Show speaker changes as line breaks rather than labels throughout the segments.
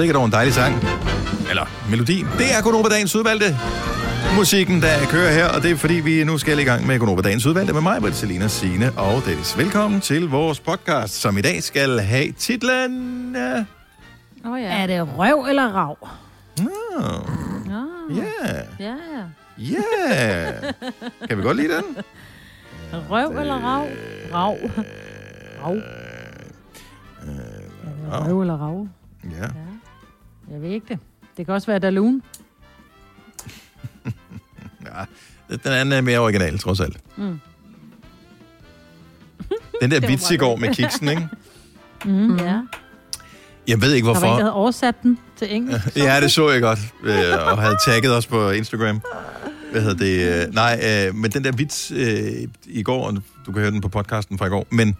sikkert over en dejlig sang. Eller melodi. Det er Gunova Dagens udvalgte musikken, der kører her, og det er fordi, vi nu skal i gang med Gunova Dagens udvalgte med mig, Britt, Selina, Signe og Dennis. Velkommen til vores podcast, som i dag skal have titlen... Uh...
Oh, ja.
Er det røv eller rav?
Yeah,
Ja, ja.
yeah. Kan vi godt lide den?
Røv eller rav? Rav. Rav.
Øh,
Er det røv eller rav?
Ja.
Jeg ved ikke det. Det kan også være Dalun.
ja. Den anden er mere original, trods alt.
Mm.
Den der vits i går med kiksen, ikke?
Mm.
Ja.
Jeg ved ikke,
Der var en, der
hvorfor.
havde oversat den til engelsk.
Ja, det så jeg godt, øh, og havde tagget os på Instagram. Hvad hedder det? øh, Nej, øh, men den der vits øh, i går, og du kan høre den på podcasten fra i går, men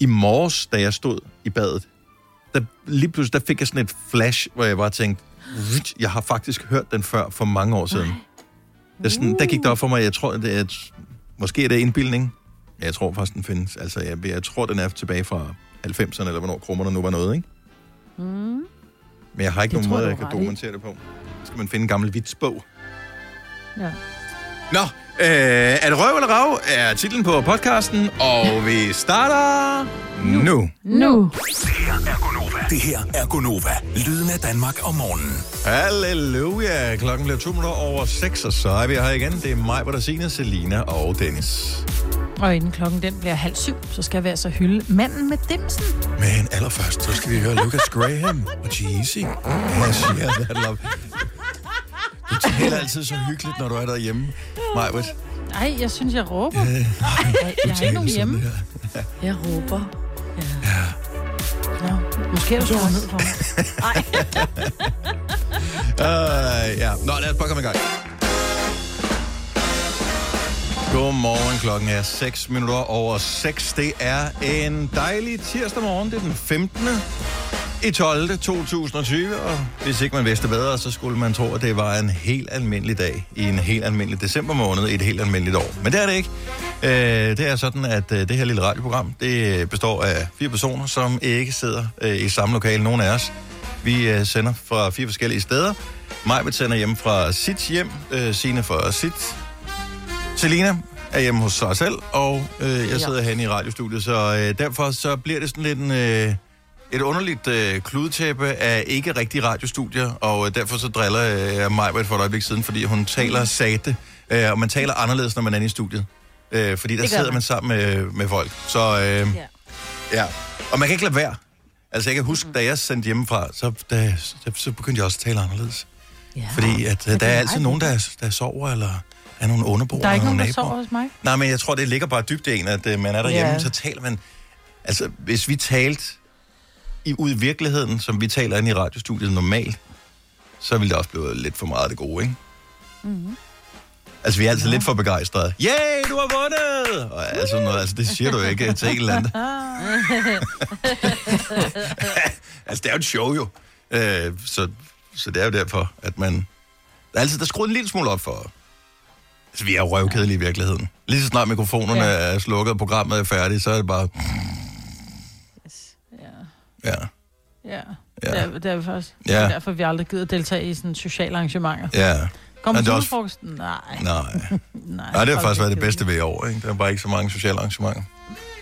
i morges, da jeg stod i badet, der, lige pludselig der fik jeg sådan et flash, hvor jeg bare tænkte, "Vit, jeg har faktisk hørt den før for mange år siden. Der, sådan, der gik det op for mig, jeg tror, det er, måske er det indbildning. Ja, Jeg tror faktisk, den findes. Altså, jeg, jeg tror, den er tilbage fra 90'erne, eller hvornår krummerne nu var noget, ikke?
Mm.
Men jeg har ikke
Det
nogen måde,
jeg,
kan dokumentere det på. Så skal man finde en gammel vitsbog.
Ja.
Nå, øh, er det røv eller rav, er titlen på podcasten, og vi starter nu.
Nu.
Det her er Gonova. Lyden af Danmark om morgenen.
Halleluja. Klokken bliver to minutter over 6, og så er vi her igen. Det er mig, hvor der siger Selina og Dennis.
Og inden klokken den bliver halv syv, så skal vi altså hylde manden med dimsen.
Men allerførst, så skal vi høre Lucas Graham og Jeezy. Jeg siger, that love. Du taler altid så hyggeligt, når du er derhjemme, Majbrit.
Ej, jeg synes, jeg råber.
Øh,
Ej, jeg har ikke nogen hjemme.
Jeg råber.
Nå, måske er du skruet ned for mig.
Uh, ja. Nå, lad os bare komme i gang. Godmorgen, klokken er 6 minutter over 6. Det er en dejlig tirsdag morgen. Det er den 15. i 12. 2020, og hvis ikke man vidste bedre, så skulle man tro, at det var en helt almindelig dag i en helt almindelig december måned i et helt almindeligt år. Men det er det ikke. Øh, det er sådan, at øh, det her lille radioprogram, det består af fire personer, som ikke sidder øh, i samme lokale, nogen af os. Vi øh, sender fra fire forskellige steder. Majbet sender hjem fra sit hjem, øh, Signe fra sit. Selina er hjemme hos sig selv, og øh, jeg sidder herinde i radiostudiet, så øh, derfor så bliver det sådan lidt en, øh, et underligt øh, kludetæppe af ikke rigtige radiostudier, og øh, derfor så driller øh, jeg Majbet for et øjeblik siden, fordi hun taler sate, øh, og man taler anderledes, når man er inde i studiet. Øh, fordi der sidder
man.
man sammen med, med folk. Så øh,
Ja.
ja, og man kan ikke lade være. Altså jeg kan huske, da jeg sendte hjemmefra, så, da, så, så begyndte jeg også at tale anderledes.
ja.
Fordi at, øh, der er altid nogen, der, der sover, eller er nogle underboere,
Der er ikke nogen, der sover hos mig.
Nej, men jeg tror, det ligger bare dybt i en, at øh, man er derhjemme,
Ja.
så taler man... Altså, hvis vi talte i, ud i virkeligheden, som vi taler inde i radiostudiet normalt, så ville det også blive lidt for meget af det gode, ikke? Mm-hmm. Altså, vi er altid ja. lidt for begejstrede. Yay, du har vundet! Og altså, noget, altså, det siger du ikke til en eller anden. altså, det er jo et show, jo. Øh, så, så det er jo derfor, at man... Altid der er skruet en lille smule op for... Altså, vi er jo røvkedelige i virkeligheden. Lige så snart mikrofonerne. Ja. er slukket, og programmet er færdigt, så er det bare...
Ja.
Ja,
Ja. Det, er, det er vi faktisk.
Ja.
Det er derfor, vi aldrig gider deltage i sådan sociale arrangementer.
ja. Er
til
også-
julefrokosten? Nej.
Nej.
Nej,
Nej, det har faktisk været det bedste ved i år, ikke? Der er bare ikke så mange sociale arrangementer.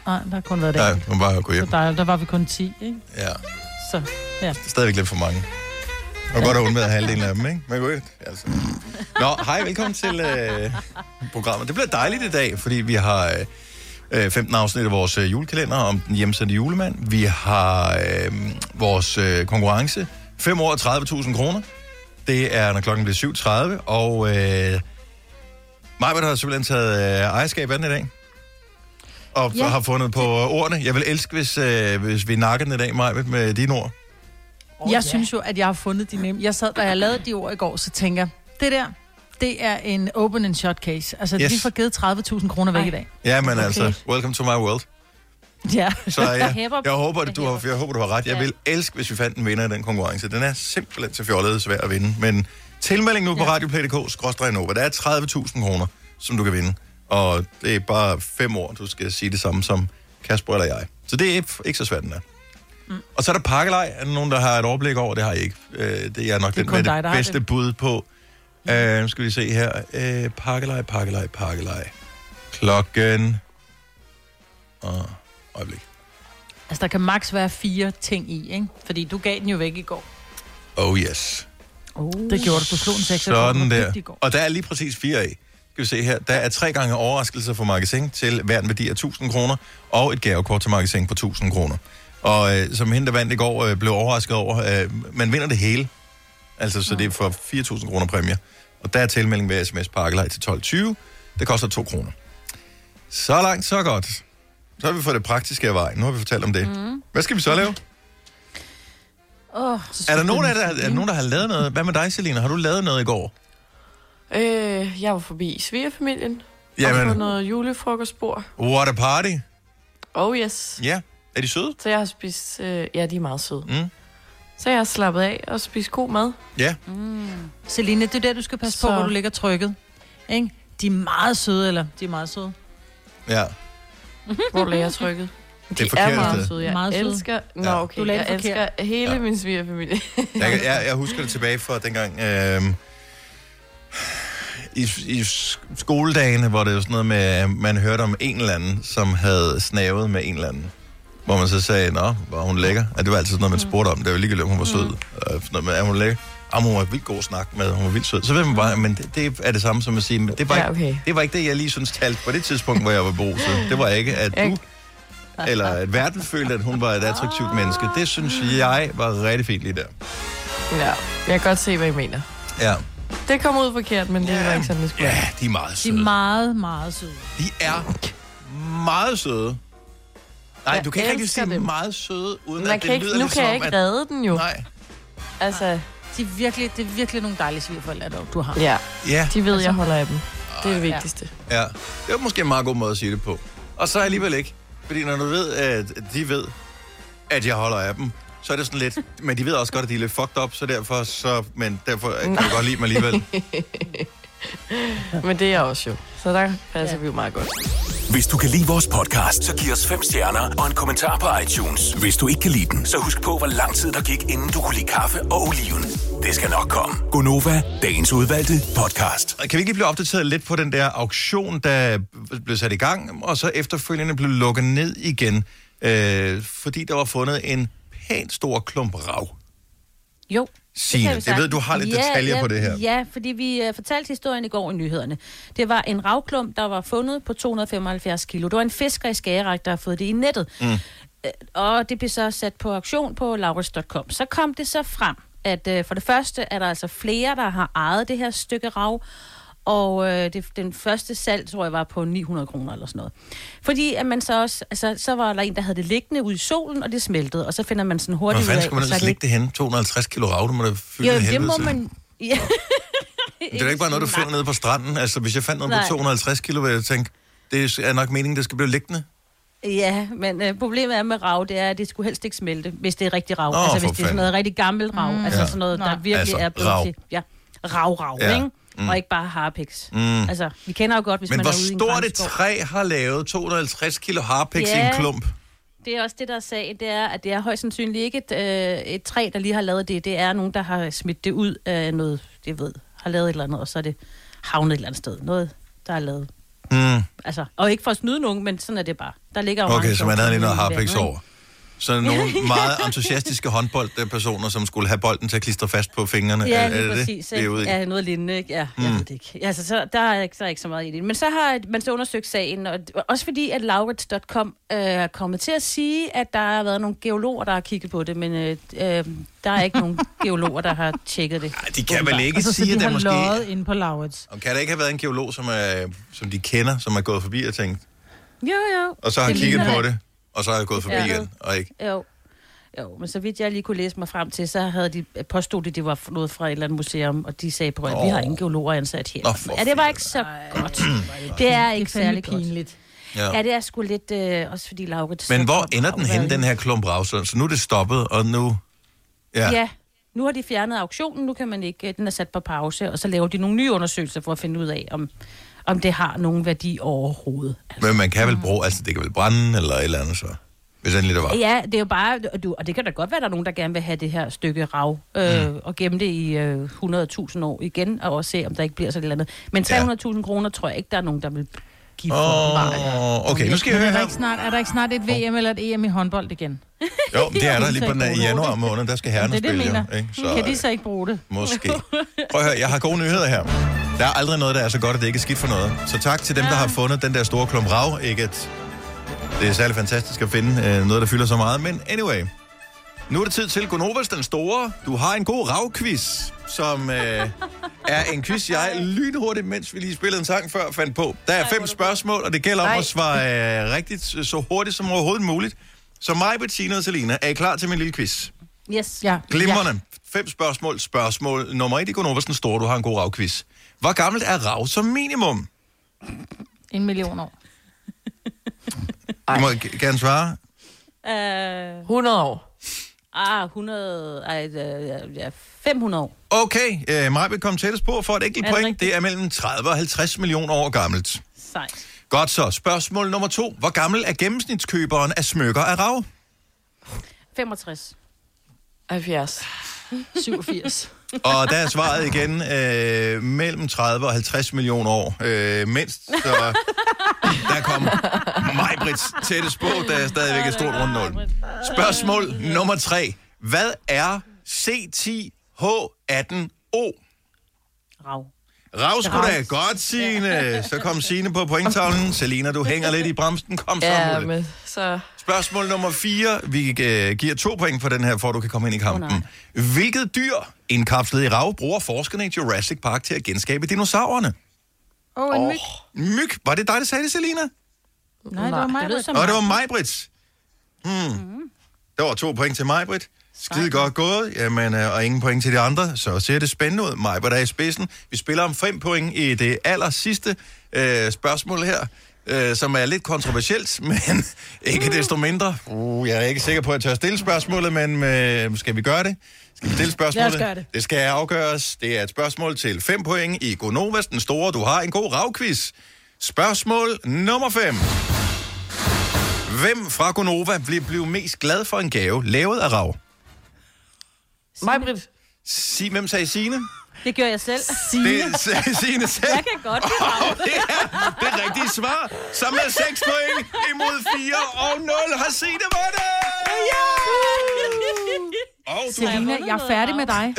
Nej, der har kun været det.
Nej, man bare gå
Så
hjem.
der, der var vi kun 10, ikke?
Ja,
Så, ja.
det er stadigvæk lidt for mange. Og godt at undvære halvdelen af dem, ikke? Men godt, altså. Nå, hej, velkommen til øh, programmet. Det bliver dejligt i dag, fordi vi har øh, 15 afsnit af vores øh, julekalender om den hjemsendte julemand. Vi har øh, vores øh, konkurrence. 5 år og 30.000 kroner. Det er, når klokken bliver 7.30, og øh, Majbert har simpelthen taget øh, ejerskab af den i dag. Og ja. Har fundet på ordene. Jeg vil elske, hvis, øh, hvis vi nakker den i dag, Majbert, med dine ord.
Jeg ja. synes jo, at jeg har fundet de nemme. Jeg sad, da jeg lavede de ord i går, så tænker jeg, det der, det er en open and shot case. Altså,
Yes.
vi får givet 30.000 kroner væk
Ej.
i dag.
Ja, men okay. Altså, welcome to my world.
Ja.
Så jeg,
Jeg
håber, at du
jeg
har, jeg håber, du har ret. Jeg
Ja.
vil elske, hvis vi fandt en vinder i den konkurrence. Den er simpelthen til fjollet svær at vinde. Men tilmelding nu på
Ja.
radioplay.dk, Der er 30.000 kroner, som du kan vinde. Og det er bare fem år, du skal sige det samme som Kasper eller jeg. Så det er ikke så svært, den er. Mm. Og så er der pakkelej. Er der nogen, der har et overblik over? Det har jeg ikke. Øh, det er nok
Det er
den med
dig,
det bedste
det.
bud på. Øh, nu skal vi se her. Øh, pakkelej, pakkelej, pakkelej. Klokken... Og øjeblik.
Altså, der kan maks være fire ting i, ikke? Fordi du gav den jo væk i går.
Oh yes.
Oh. Det gjorde du. Du slog en 6
Sådan der.
I går.
Og der er lige præcis fire af. Skal vi se her. Der er tre gange overraskelser for magasin til hver en værdi af 1000 kroner, og et gavekort til magasin på 1000 kroner. Og øh, som hende, der vandt i går, øh, blev overrasket over, øh, man vinder det hele. Altså, så det er for 4.000 kroner præmie. Og der er tilmelding ved sms pakkelej til 12.20. Det koster 2 kroner. Så langt, så godt. Så har vi fået det praktiske af vejen. Nu har vi fortalt om det. Mm. Hvad skal vi så lave?
Oh,
Er der nogen af der, er der nogen, der har lavet noget? Hvad med dig, Selina? Har du lavet noget i går?
Øh, jeg var forbi svigerfamilien. Jamen. Og på noget julefrokostbord.
what a party.
Oh yes.
Ja, er de søde?
Så jeg har spist... Øh, ja, de er meget søde.
Mm.
Så jeg har slappet af og spist god mad.
Ja.
Celine, det er der, du skal passe på,
Så-
hvor du ligger trykket. Ikke? De er meget søde, eller? De er meget søde.
Ja.
Hvor jeg trykket? De
er forkert
meget
sted.
søde. Jeg
Meget søde.
elsker... Nå,
Ja.
okay.
Du
Jeg
det forkert.
elsker hele
Ja.
min svigerfamilie.
Jeg, jeg, jeg husker det tilbage fra dengang... Øh, i, I skoledagene, hvor det var sådan noget med, man hørte om en eller anden, som havde snavet med en eller anden. Hvor man så sagde, nå, var hun lækker? Ja, det var altid sådan noget, man spurgte om. Det var ligegyldigt, om hun var sød. Mm. Noget med, er hun lækker? Om hun var vildt god at snakke med, hun var vildt sød. Så ved man bare, men det, det er det samme som at sige, men det var,
Ja,
ikke,
okay.
det var ikke det, jeg lige synes talte på det tidspunkt, hvor jeg var beruset. Det var ikke, at du eller at verden følte, at hun var et attraktivt menneske. Det synes jeg var rigtig fint lige der.
ja, jeg kan godt se, hvad I mener.
Ja,
Det kom ud forkert, men det var ikke sådan, det skulle
ja de er meget
De
søde.
er meget, meget søde.
De er meget søde. Nej,
Jeg
du kan ikke rigtig sige
dem.
meget søde, uden
Man
at
kan
det
ikke,
lyder
nu kan jeg ikke
at...
redde den jo.
Nej,
Altså,
De er virkelig, det er virkelig nogle dejlige svigerforældre, du- du har.
ja,
ja,
de ved, jeg holder af dem. Det er det
Ja.
vigtigste.
ja. Det var måske en meget god måde at sige det på. Og så alligevel ikke. Fordi når du ved, at de ved, at jeg holder af dem, så er det sådan lidt... Men de ved også godt, at de er lidt fucked up, så derfor, så, men derfor kan du godt lide dem alligevel.
Men det er jeg også jo. Så der passer ja. vi jo meget godt.
Hvis du kan lide vores podcast, så giv os fem stjerner og en kommentar på iTunes. Hvis du ikke kan lide den, så husk på, hvor lang tid der gik, inden du kunne lide kaffe og oliven. Det skal nok komme. Gonova, dagens udvalgte podcast.
Kan vi ikke lige blive opdateret lidt på den der auktion, der blev sat i gang, og så efterfølgende blev lukket ned igen, øh, fordi der var fundet en pænt stor klump rav.
Jo.
Signe,
vi
jeg ved, du har lidt detaljer
ja,
på det her.
Ja, fordi vi uh, fortalte historien i går i nyhederne. Det var en ravklump, der var fundet på 275 kilo. Det var en fisker i Skagerak, der har fået det i nettet. Mm. Og det blev så sat på auktion på laurits.com. Så kom det så frem, at uh, for det første er der altså flere, der har ejet det her stykke rav. Og øh, det, den første salg, tror jeg, var på 900 kroner eller sådan noget. Fordi at man så også, altså, så var der en, der havde det liggende ude i solen, og det smeltede. Og så finder man sådan
Hvor
hurtigt
fanden
ud af,
skal man
så er
ellers
det
lægge det hen? 250 kilo rav, du må da fylde
jo,
af
det
helvede
må
til.
man... Ja.
Det er da ikke bare noget, du finder nede på stranden. Altså, hvis jeg fandt noget
Nej.
på 250 kilo, ville jeg tænke, det er nok meningen, det skal blive liggende.
Ja, men øh, problemet er med rav, det er, at det skulle helst ikke smelte, hvis det er rigtig rav.
Åh,
altså hvis det er sådan
fanden.
noget rigtig gammelt rav. Mm. Altså
Ja.
sådan noget, der
Nej.
virkelig
Altså,
er blevet
rav.
til... Ja, rav, rav,
ja.
ikke? Mm. Og ikke bare harpiks. Mm. Altså, vi kender jo godt, hvis
Men
man
hvor
er ude i en
stort et træ har lavet 250 kilo harpiks i en
Ja.
klump?
Det er også det, der er sagen, det er, at det er højst sandsynligt ikke et, øh, et træ, der lige har lavet det. Det er nogen, der har smidt det ud af noget, jeg ved, har lavet et eller andet, og så er det havnet et eller andet sted. Noget, der er lavet.
Mm.
Altså, og ikke for at snyde nogen, men sådan er det bare. Der ligger jo
Okay, så man havde lige noget harpiks over. Så nogle meget entusiastiske håndboldpersoner, som skulle have bolden til at klistre fast på fingrene.
Ja,
er,
lige
er det
præcis.
det, vi er?
Ja, noget lignende, ikke? Ja, jeg mm. ved det ikke. Altså, så, der, er ikke, der er ikke så meget i det. Men så har man så undersøgt sagen, og også fordi, at Laurits.com øh, er kommet til at sige, at der har været nogle geologer, der har kigget på det, men øh, øh, der er ikke nogen geologer, der har tjekket det.
Ej, de kan vel ikke
Altså, så
sige,
de
at
har
der måske...
løjet inde på Laurits.
Og kan der ikke have været en geolog, som, er, som de kender, som er gået forbi og tænkt,
Jo, jo.
og så har
Det
kigget på
det.
Og så har jeg gået forbi
Ja.
igen, og ikke...
Jo. Jo, men så vidt jeg lige kunne læse mig frem til, så havde de påstået, at det var noget fra et eller andet museum, og de sagde på, at vi har ingen geologer ansat her.
Nå,
ja, det var ikke så godt. Det er ikke
er
særlig
pinligt.
Ja.
Ja, det er sgu lidt, øh, også fordi Laurits...
Men hvor ender den
har
hen,
været-
den her klump? Så nu er det stoppet, og nu... Ja.
Ja. ja, nu har de fjernet auktionen, nu kan man ikke, øh, den er sat på pause, og så laver de nogle nye undersøgelser for at finde ud af, om, om det har nogen værdi overhovedet. Altså,
Men man kan vel bruge... Altså, det kan vel brænde, eller et eller andet så. Hvis endelig det var.
Ja, det er jo bare, du, og det kan da godt være, at der er nogen, der gerne vil have det her stykke rav, øh, mm. og gemme det i øh, 100.000 år igen, og også se, om der ikke bliver sådan et eller andet. Men 300.000 kroner tror jeg ikke, der er nogen, der vil give for.
Åh, okay, nu skal jeg høre
er der, ikke snart, er der ikke snart et VM eller et EM i håndbold igen?
Jo, det er der lige på den i januar måned, der skal herrerne
det er det,
spille. jo,
mener.
ikke?
Så, kan de så ikke bruge det?
Måske. Prøv at høre, jeg har gode nyheder her. Der er aldrig noget, der er så godt, at det ikke er skidt for noget. Så tak til dem, der har fundet den der store klump rav. Ikke at det er særlig fantastisk at finde øh, noget, der fylder så meget. Men anyway, nu er det tid til Gonovas den store. Du har en god ravquiz, som øh, er en quiz, jeg lynhurtigt, mens vi lige spillede en sang før, fandt på. Der er fem spørgsmål, og det gælder om
Nej.
at svare øh, rigtigt så hurtigt som overhovedet muligt. Så mig, Bettina og Selina, er I klar til min lille quiz?
Yes.
Ja.
Glimrende. Fem spørgsmål. Spørgsmål nummer et i Gonovas den store. Du har en god ravquiz. Hvor gammelt er rav som minimum?
En million år.
Du må g- gerne svare.
Uh,
100 år.
ah, 100, ej, øh, ja, 500 år.
Okay, øh, mig vil komme tættest på for et enkelt
Er det
point.
rigtigt?
Det er mellem 30 og 50 millioner år gammelt.
Sejt.
Godt så. Spørgsmål nummer to. Hvor gammel er gennemsnitskøberen af smykker af rav?
65.
70.
87.
Og der er svaret igen øh, mellem 30 og 50 millioner år. Øh, mindst, så der kom Majbrits tættest på, der er stadigvæk et stort rundt nul. Spørgsmål nummer tre. Hvad er C10H18O?
Rav.
Rav skulle da godt, Signe. Så kom Signe på pointtavlen. Selina, du hænger lidt i bremsen. Kom så
Ja,
med det.
men så...
Spørgsmål nummer 4. Vi øh, giver to point for den her, for at du kan komme ind i kampen.
Åh,
Hvilket dyr, indkapslet i rav, bruger forskerne i Jurassic Park til at genskabe dinosaurerne?
Åh, oh, en myg.
Myg. Var det dig, der sagde det, Selina?
Nej, det var mig.
Og det var
mig.
Brits. Hmm. Der var to point til mig, Britt. Skide godt gået. Jamen, øh, og ingen point til de andre. Så ser det spændende ud. Mig, der er i spidsen. Vi spiller om fem point i det aller sidste øh, spørgsmål her. Øh, som er lidt kontroversielt, men ikke desto mindre. Uh, jeg er ikke sikker på, at jeg tør stille spørgsmålet, men øh, skal vi gøre det? Skal vi stille spørgsmålet?
Lad os gøre det.
Det skal afgøres. Det er et spørgsmål til 5 point i Gonovas, den store. Du har en god ravquiz. Spørgsmål nummer 5. Hvem fra Gonova vil blive mest glad for en gave lavet af rav?
Mig, Britt.
Si, hvem sagde Signe?
Det gør jeg selv.
Det sagde Signe selv.
Jeg kan godt rav.
Og det er det rigtige svar. Så med 6 point imod 4 og 0 har Signe vundet. Og du
Selina, jeg er færdig med dig.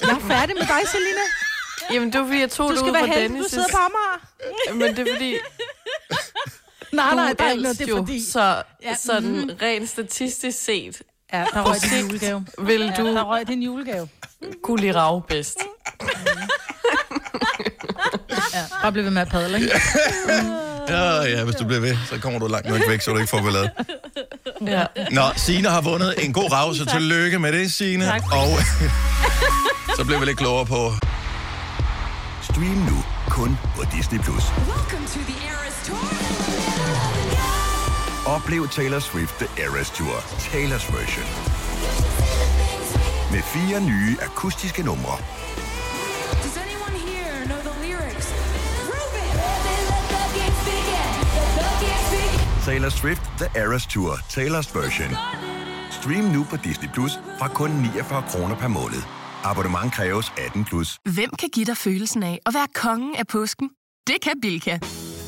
Jeg er færdig med dig, Selina.
Jamen, det var fordi, jeg tog
Du
det
skal
ud
være
fra
heldig, du
Dennis'.
sidder på Amager.
Men det er fordi,
Nej, nej, er noget, det er
jo,
fordi.
så
Ja,
sådan rent statistisk set,
Ja, der røg din julegave.
vil
Ja,
du
der røg din julegave.
kunne lide rav bedst.
Ja, bare blive ved med at padle, ikke?
Ja, ja, hvis du bliver ved, så kommer du langt nok væk, så du ikke får ballade.
Ja.
Nå, Signe har vundet en god rav, så tillykke med det, Signe.
Tak.
Og så bliver vi lidt klogere på...
Stream nu kun på Disney+. Plus. Oplev Taylor Swift The Eras Tour, Taylor's version. Med fire nye akustiske numre. Taylor Swift The Eras Tour, Taylor's version. Stream nu på Disney Plus fra kun 49 kroner per måned. Abonnement kræves 18 plus.
Hvem kan give dig følelsen af at være kongen af påsken? Det kan Bilka!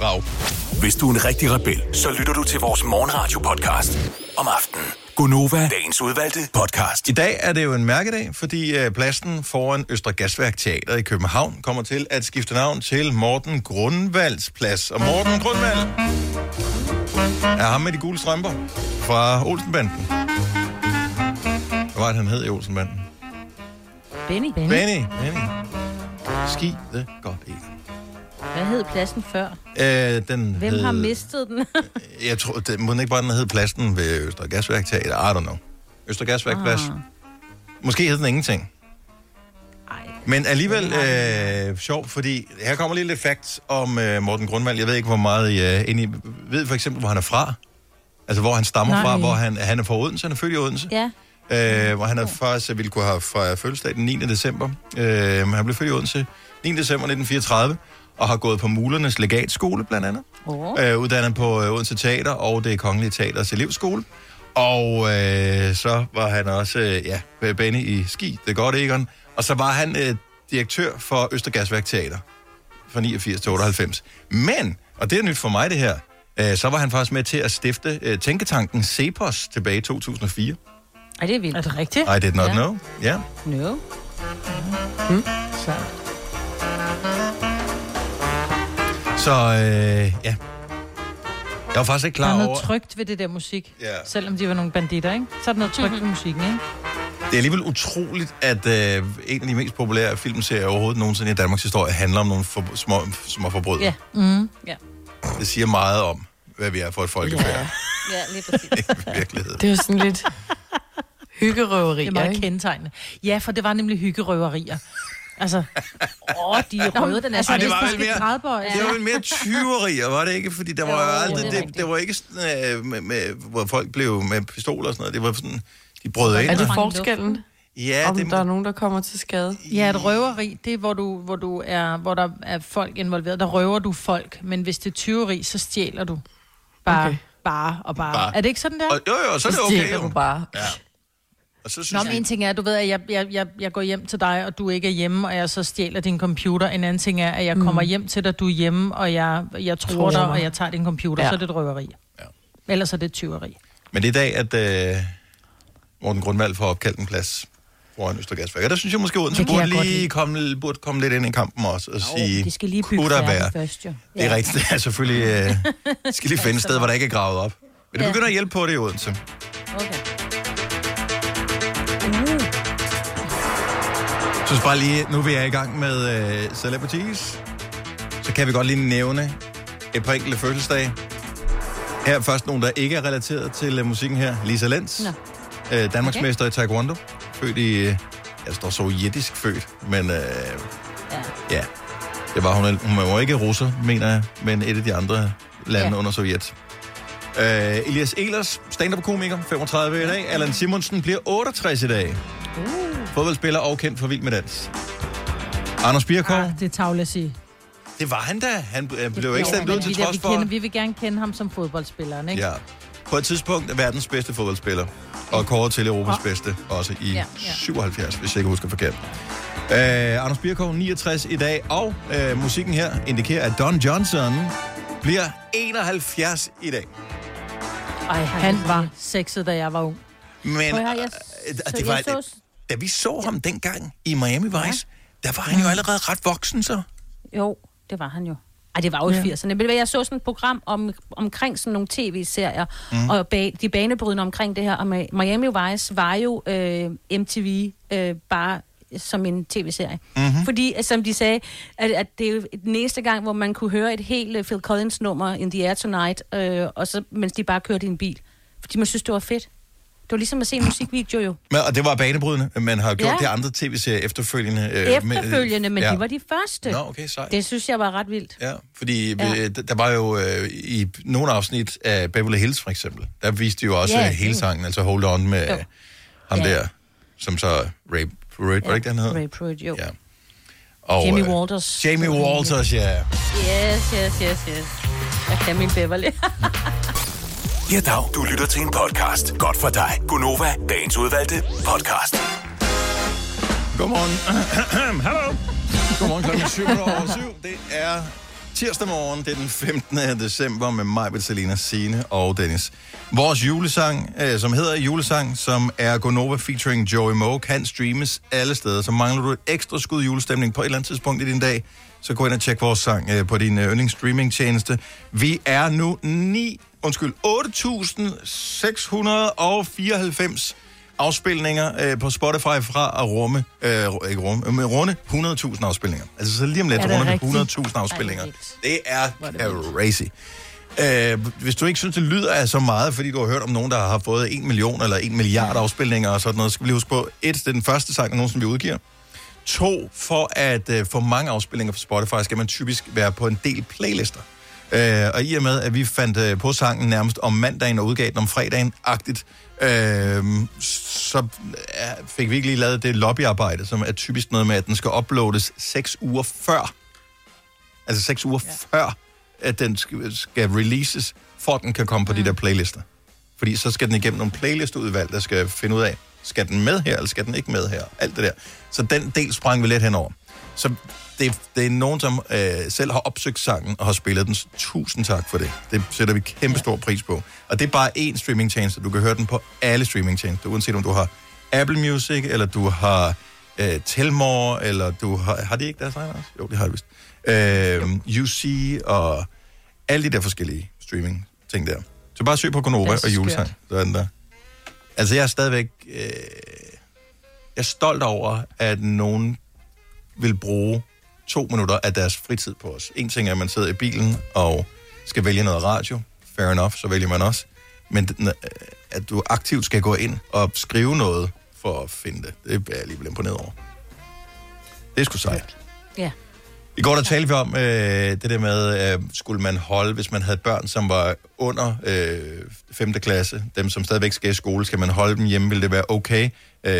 Rav.
Hvis du er en rigtig rebel, så lytter du til vores morgenradio-podcast om aftenen. Gunova, dagens udvalgte podcast.
I dag er det jo en mærkedag, fordi øh, pladsen foran Østre Gasværk Teater i København kommer til at skifte navn til Morten Grundvalds Plads. Og Morten Grundvald er ham med de gule strømper fra Olsenbanden. Hvad var det, han hed i Olsenbanden?
Benny.
Benny. Benny. Ski det godt ikke.
Hvad hed pladsen før?
Øh, den
Hvem
hed,
har mistet den?
Jeg tror, det må den ikke bare den hed pladsen ved Østre Gasværk Teater. I don't know. Østre Gasværk Plads.
Ah.
Måske hed den ingenting. Men alligevel øh, sjovt, fordi her kommer lige lidt facts om øh, Morten Grundvald. Jeg ved ikke, hvor meget I er inde i. Ved for eksempel, hvor han er fra? Altså, hvor han stammer
Nej.
fra, hvor han, han er fra Odense, han er født i Odense.
Ja.
Øh, hvor han er faktisk ville kunne have fra fødselsdag den 9. december. Øh, men han blev født i Odense 9. december 1934, og har gået på Mulernes Legatskole, blandt andet.
Oh.
Øh, uddannet på øh, Odense Teater og det Kongelige Teaters elevskole. Og øh, så var han også, øh, ja, Benny i Ski, det er godt, Egon. Og så var han øh, direktør for Østergasværk Teater fra 89 til 98. Men, og det er nyt for mig det her, øh, så var han faktisk med til at stifte øh, tænketanken Cepos tilbage i 2004.
Ej, det er vildt.
Er det rigtigt?
I did not
Ja.
know. Ja.
No.
Så.
Så øh, ja. Jeg var faktisk ikke
Der er
klar
noget
over...
trygt ved det der musik.
Ja.
Selvom de var nogle banditter, ikke? Så er der noget trygt ved musikken, ikke?
Det er alligevel utroligt, at øh, en af de mest populære filmserier overhovedet nogensinde i Danmarks historie handler om nogle for, små, små forbrydere.
Ja.
Mm.
Ja.
Det siger meget om, hvad vi er for et folkefærd
Ja, lige præcis.
i virkeligheden.
Det er jo sådan lidt hyggerøveri,
Det er meget
ikke?
kendetegnende. Ja, for det var nemlig hyggerøverier. Altså,
Åh, de er røde, den er
altså,
Ej, det var vel mere-
grædebøje,
Det var vel mere tyverier, var det ikke? Fordi der var jo aldrig,
det
det, det, var ikke sådan, øh, med, med, hvor folk blev med pistoler og sådan noget. Det var sådan, de brød ind.
Er det
og-
forskellen?
Ja,
om
det,
der er nogen, der kommer til skade?
Ja, et røveri, det er, hvor, du, hvor, du er, hvor der er folk involveret. Der røver du folk, men hvis det er tyveri, så stjæler du. Bare,
Okay.
bare og bare.
Bare.
Er det ikke sådan der?
og, jo, jo, så er det
Så
okay.
stjæler
Jo.
du bare.
Ja. Og så synes
Nå, men
jeg,
en ting er, du ved, at jeg, jeg, jeg, jeg går hjem til dig, og du ikke er hjemme, og jeg så stjæler din computer. En anden ting er, at jeg kommer hjem til dig, du er hjemme, og jeg, jeg tror
Tror
dig,
mig.
og jeg tager din computer,
Ja.
ja. så er det et røveri.
Ja.
Ellers er det et tyveri.
Men det er i dag, at øh, Morten Grundvald får opkaldt en plads foran Østergasværk. Og der synes jeg måske, Odense
Det kan
burde lige komme, burde komme lidt ind i kampen også og sige,
de skal lige bygge
kunne der være?
først, jo.
Det er rigtigt, det er selvfølgelig... Øh, skal lige finde et sted, hvor der ikke er gravet op. Men det
Ja.
begynder at hjælpe på det i Odense.
Okay.
Synes bare lige, nu vi er i gang med øh, Celebrities, så kan vi godt lige nævne et par enkelte fødselsdage. Her er først nogen, der ikke er relateret til øh, musikken her. Lisa Lenz,
Nå.
øh, Danmarksmester okay. i Taekwondo. Født i, øh, jeg står sovjetisk født, men øh,
Ja.
ja, det var hun. Hun var ikke russer, mener jeg, men et af de andre lande
Ja.
under Sovjet. Øh, Elias Elers, stand-up-komiker, 35 i dag. Allan Simonsen bliver 68 i dag.
Uh.
Fodboldspiller og kendt for Vild med Dans. Anders Birkov,
Ah, det er tavle at sige.
det var han da. Han øh, blev ikke
men
ud til
vi,
trods
vi,
for...
kender, vi vil gerne kende ham som fodboldspilleren, ikke?
Ja. På et tidspunkt er verdens bedste fodboldspiller. Og kåret til Europas bedste, også i
Ja,
ja,
ja.
77, hvis jeg ikke husker forkert. Øh, Anders Birkov, 69 i dag, og øh, musikken her indikerer, at Don Johnson bliver 71 i dag.
Ej, han var sexet, da jeg var ung.
Men
Prøv høre, jeg-
øh,
så
det var,
jeg så-
da vi så ham dengang i Miami Vice, der var han jo allerede ret voksen så.
Jo, det var han jo. Ej, det var jo i
Ja.
80'erne. Men Jeg så sådan et program om, omkring sådan nogle tv-serier, mm. og ba- de banebrydende omkring det her. Og Mi- Miami Vice var jo øh, MTV øh, bare som en tv-serie. Mm-hmm. Fordi, øh, som de sagde, at, at det er den eneste gang, hvor man kunne høre et helt øh, Phil Collins-nummer, In the Air Tonight, øh, og så, mens de bare kørte i en bil. Fordi man synes, det var fedt. Det var ligesom at se en musikvideo jo.
Men, og det var banebrydende. Man har gjort
Ja.
de andre tv-serier efterfølgende. øh,
Efterfølgende, men
ja.
de var de første.
Nå, okay, sejt.
Det synes jeg var ret vildt.
Ja, fordi
Ja.
ja. der var jo øh, i nogle afsnit af Beverly Hills for eksempel, der viste de jo også
Ja,
ja, hele
det-
sangen, altså Hold On med
Jo.
ham
Ja.
der, som så Ray Pruitt, var det ikke, det, han hed?
Ray Pruitt, jo.
Ja. Og,
Jamie
øh,
Walters.
Jamie Walters, ja.
Yes, yes, yes, yes. Jeg kan min Beverly.
Ja, dag. Du lytter til en podcast. Godt for dig. Gunova, dagens udvalgte podcast.
Godmorgen. Hallo. Godmorgen klokken 7 over 7. Det er tirsdag morgen. Det er den 15. december med mig, Bettelina, Sine og Dennis. Vores julesang, øh, som hedder Julesang, som er Gonova featuring Joey Moe, kan streames alle steder. Så mangler du et ekstra skud julestemning på et eller andet tidspunkt i din dag, så gå ind og tjek vores sang øh, på din øh, yndlingsstreamingtjeneste. Vi er nu 9, undskyld, 8.694 afspilninger øh, på Spotify fra at rumme, øh, ikke rumme, men runde 100.000 afspilninger. Altså så lige om lidt runde
rigtigt?
100.000 afspilninger.
Ej,
Det er crazy. Øh, hvis du ikke synes, det lyder af så meget, fordi du har hørt om nogen, der har fået 1 million eller 1 milliard afspilninger og sådan noget, skal vi lige huske på, et, det er den første sang, der nogensinde vi udgiver. To, for at øh, få mange afspilninger på Spotify, skal man typisk være på en del playlister. Øh, og i og med, at vi fandt øh, på sangen nærmest om mandagen og udgav den om fredagen-agtigt, øh, så øh, fik vi ikke lige lavet det lobbyarbejde, som er typisk noget med, at den skal uploades seks uger før. Altså seks uger ja. før, at den skal, skal releases, for at den kan komme på mm. de der playlister. Fordi så skal den igennem nogle playlistudvalg, der skal finde ud af, skal den med her, eller skal den ikke med her? Alt det der. Så den del sprang vi lidt henover. Så det, det er nogen, som øh, selv har opsøgt sangen og har spillet den. Så Tusind tak for det. Det sætter vi kæmpe stor pris på. Og det er bare én streamingtjeneste. Du kan høre den på alle streamingtjenester, uanset om du har Apple Music, eller du har øh, Telmore, eller du har... Har de ikke deres egen også? Jo, det har de vist. Øh, UC og alle de der forskellige streaming ting der. Så bare søg på Gonova og julesang. Er den der. Altså, jeg er stadigvæk... Øh, jeg er stolt over, at nogen vil bruge to minutter af deres fritid på os. En ting er, at man sidder i bilen og skal vælge noget radio. Fair enough, så vælger man også. Men øh, at du aktivt skal gå ind og skrive noget for at finde det, det er jeg alligevel imponeret over. Det er sgu sejt.
Ja.
I går der talte vi om øh, det der med, øh, skulle man holde, hvis man havde børn, som var under øh, 5. klasse, dem som stadigvæk skal i skole, skal man holde dem hjemme, vil det være okay? Øh,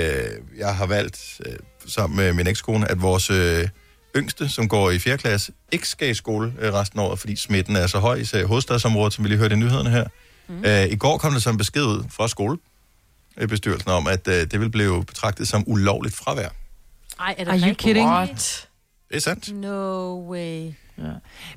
jeg har valgt, øh, sammen med min ekskone, at vores øh, yngste, som går i 4. klasse, ikke skal i skole øh, resten af året, fordi smitten er så høj, især i hovedstadsområdet, som vi lige hørte i nyhederne her. Mm. Øh, I går kom der så en besked ud fra skolebestyrelsen om, at øh, det vil blive betragtet som ulovligt fravær.
Ej, er det
Are you kidding?
What?
Det er sandt.
No way.
Ja.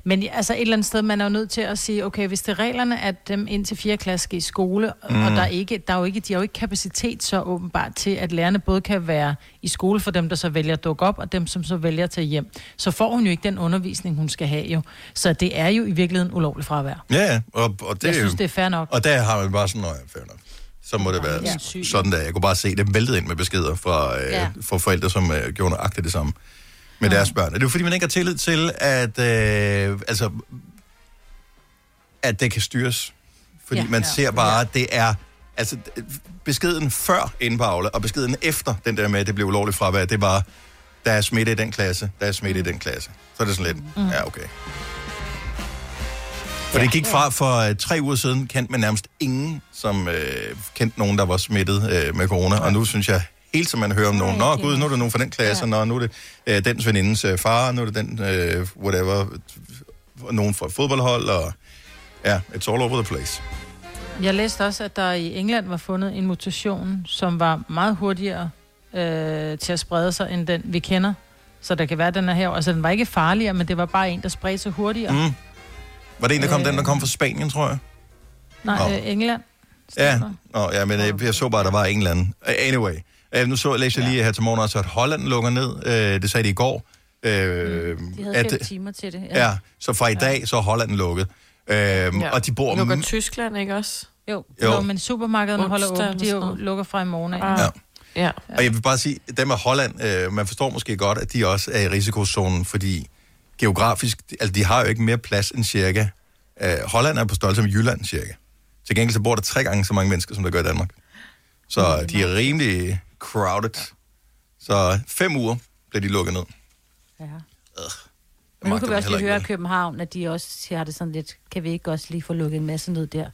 Men altså et eller andet sted, man er jo nødt til at sige, okay, hvis det er reglerne, at dem ind til 4. klasse skal i skole, mm. og der er ikke, der er jo ikke, de har jo ikke kapacitet så åbenbart til, at lærerne både kan være i skole for dem, der så vælger at dukke op, og dem, som så vælger at tage hjem. Så får hun jo ikke den undervisning, hun skal have jo. Så det er jo i virkeligheden ulovligt fravær.
Ja, og, og det
Jeg synes, det er fair nok.
Og der har man bare sådan, nej, fair nok. Så må det være
Ja.
sådan der. Jeg kunne bare se det væltede ind med beskeder fra, øh,
ja.
fra forældre, som øh, gjorde nøjagtigt det samme med deres børn. Og det er jo fordi, man ikke har tillid til, at, øh, altså, at det kan styres. Fordi
Ja.
ja. man
Ja.
ser bare, at det er... Altså, beskeden før Aula, og beskeden efter den der med, at det blev ulovligt fravær, det var, der er smitte i den klasse, der er smitte mm. i den klasse. Så er det sådan lidt, mm. ja, okay. For det gik fra, for uh, tre uger siden kendte man nærmest ingen, som uh, kendte nogen, der var smittet uh, med corona. Og nu synes jeg, helt som man hører om nogen, nå gud, nu er det nogen fra den klasse, ja. nu er det uh, den venindens uh, far, nu er det den, uh, whatever, nogen fra et fodboldhold, og ja, it's all over the place.
Jeg læste også, at der i England var fundet en mutation, som var meget hurtigere øh, til at sprede sig, end den vi kender. Så der kan være, den er her. Altså, den var ikke farligere, men det var bare en, der spredte sig hurtigere. Mm.
Var det en, der kom,
Øh.
den, der kom fra Spanien, tror jeg?
Nej,
Nå.
øh, England.
Ja, Nå, ja men jeg, jeg så bare, at der var en eller anden. Anyway, uh, nu så læste jeg lige her til morgen også, at Holland lukker ned. Uh, det sagde de i går. Uh,
De havde
at,
fem timer til det.
ja, så fra i dag, så er Holland lukket. Uh, ja. Og de bor...
Lukker
m-
Tyskland, ikke også?
Jo.
Jo.
Jo, men supermarkederne holder åbent. De jo lukker fra i morgen af.
Ah.
Ja.
Ja.
Og jeg vil bare sige, dem af Holland, øh, man forstår måske godt, at de også er i risikozonen, fordi geografisk, altså de har jo ikke mere plads end cirka. Øh, Holland er på størrelse med Jylland cirka. Til gengæld så bor der tre gange så mange mennesker, som der gør i Danmark. Så de er rimelig crowded. Så fem uger bliver de lukket ned.
Ja.
Jeg
Men nu kan vi også lige høre i. København, at de også har det sådan lidt, kan vi ikke også lige få lukket en masse ned der?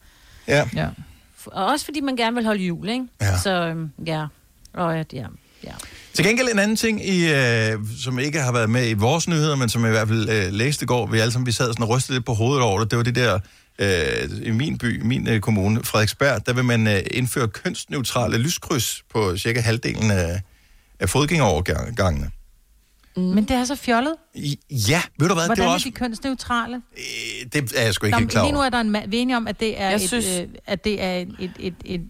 Ja.
Ja.
Og også fordi man gerne vil holde jul, ikke?
Ja.
Så øhm, ja, og ja, ja, ja.
Til gengæld en anden ting, i, øh, som ikke har været med i vores nyheder, men som jeg i hvert fald øh, læste i går, vi alle sammen vi sad sådan og rystede lidt på hovedet over det, det var det der, øh, i min by, min øh, kommune, Frederiksberg, der vil man øh, indføre kønsneutrale lyskryds på cirka halvdelen af, af fodgængerovergangene.
Mm. Men det er så fjollet.
I- Ja, ved du hvad,
Hvordan
det
er
også...
de kønsneutrale?
Det er jeg sgu ikke
Nå,
helt klar
lige nu
over.
er der en mand. Vi er om, at det er,
Jeg
et,
synes-
øh, at det er et, et, et, et...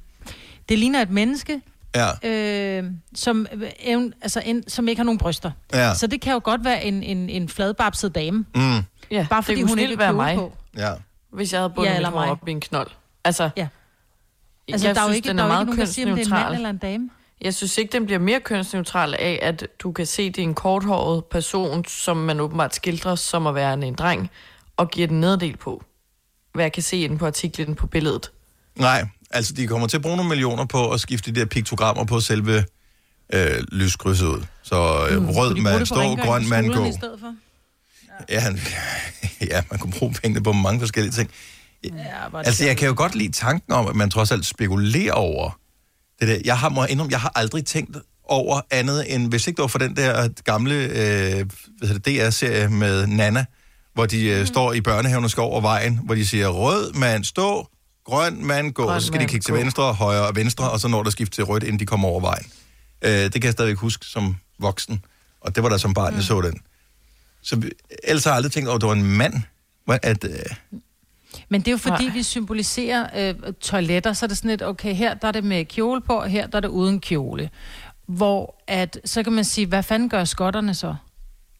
Det ligner et menneske,
Ja.
øh, som, øh, evn- altså en, som ikke har nogen bryster.
Ja.
Så det kan jo godt være en, en, en fladbabset dame.
Mm.
Ja,
Bare fordi
det
hun ikke
være mig,
på.
Ja.
Hvis jeg havde bundet
Ja, eller
mit hår
mig.
op i en knold. Altså,
Ja. Altså,
jeg
der er jo
synes,
ikke,
den
der
er
er jo
meget
ikke nogen, der siger, om det er en mand eller en dame.
Jeg synes ikke, den bliver mere kønsneutral af, at du kan se, det er en korthåret person, som man åbenbart skildrer som at være en dreng, og giver den nederdel på. Hvad jeg kan se inde på artiklen på billedet.
Nej, altså de kommer til at bruge nogle millioner på at skifte de der piktogrammer på selve øh, lyskrydset ud. Så øh, mm, rød mand stå, grøn mand gå.
skolerne i stedet for?
Ja, han- ja, man kunne bruge pengene på mange forskellige ting.
Ja,
Altså, jeg kan jo godt lide tanken om, at man trods alt spekulerer over det der. Jeg har, må jeg indrømme, jeg har aldrig tænkt over andet end, hvis ikke det var for den der gamle øh, hedder det, DR-serie med Nana, hvor de øh, står i børnehaven og skal over vejen, hvor de siger, rød mand stå, grøn mand gå,
Grøn
så skal de kigge til
gå.
venstre, højre og venstre, og så når der skift til rødt, inden de kommer over vejen. Øh, det kan jeg stadigvæk huske som voksen, og det var der som barn, jeg så den. Så vi- ellers har jeg aldrig tænkt over, at det var en mand. At, øh,
Men det er jo fordi,
Nej.
vi symboliserer øh, toiletter, så er det sådan lidt, okay, her der er det med kjole på, og her der er det uden kjole. Hvor at, så kan man sige, hvad fanden gør skotterne så?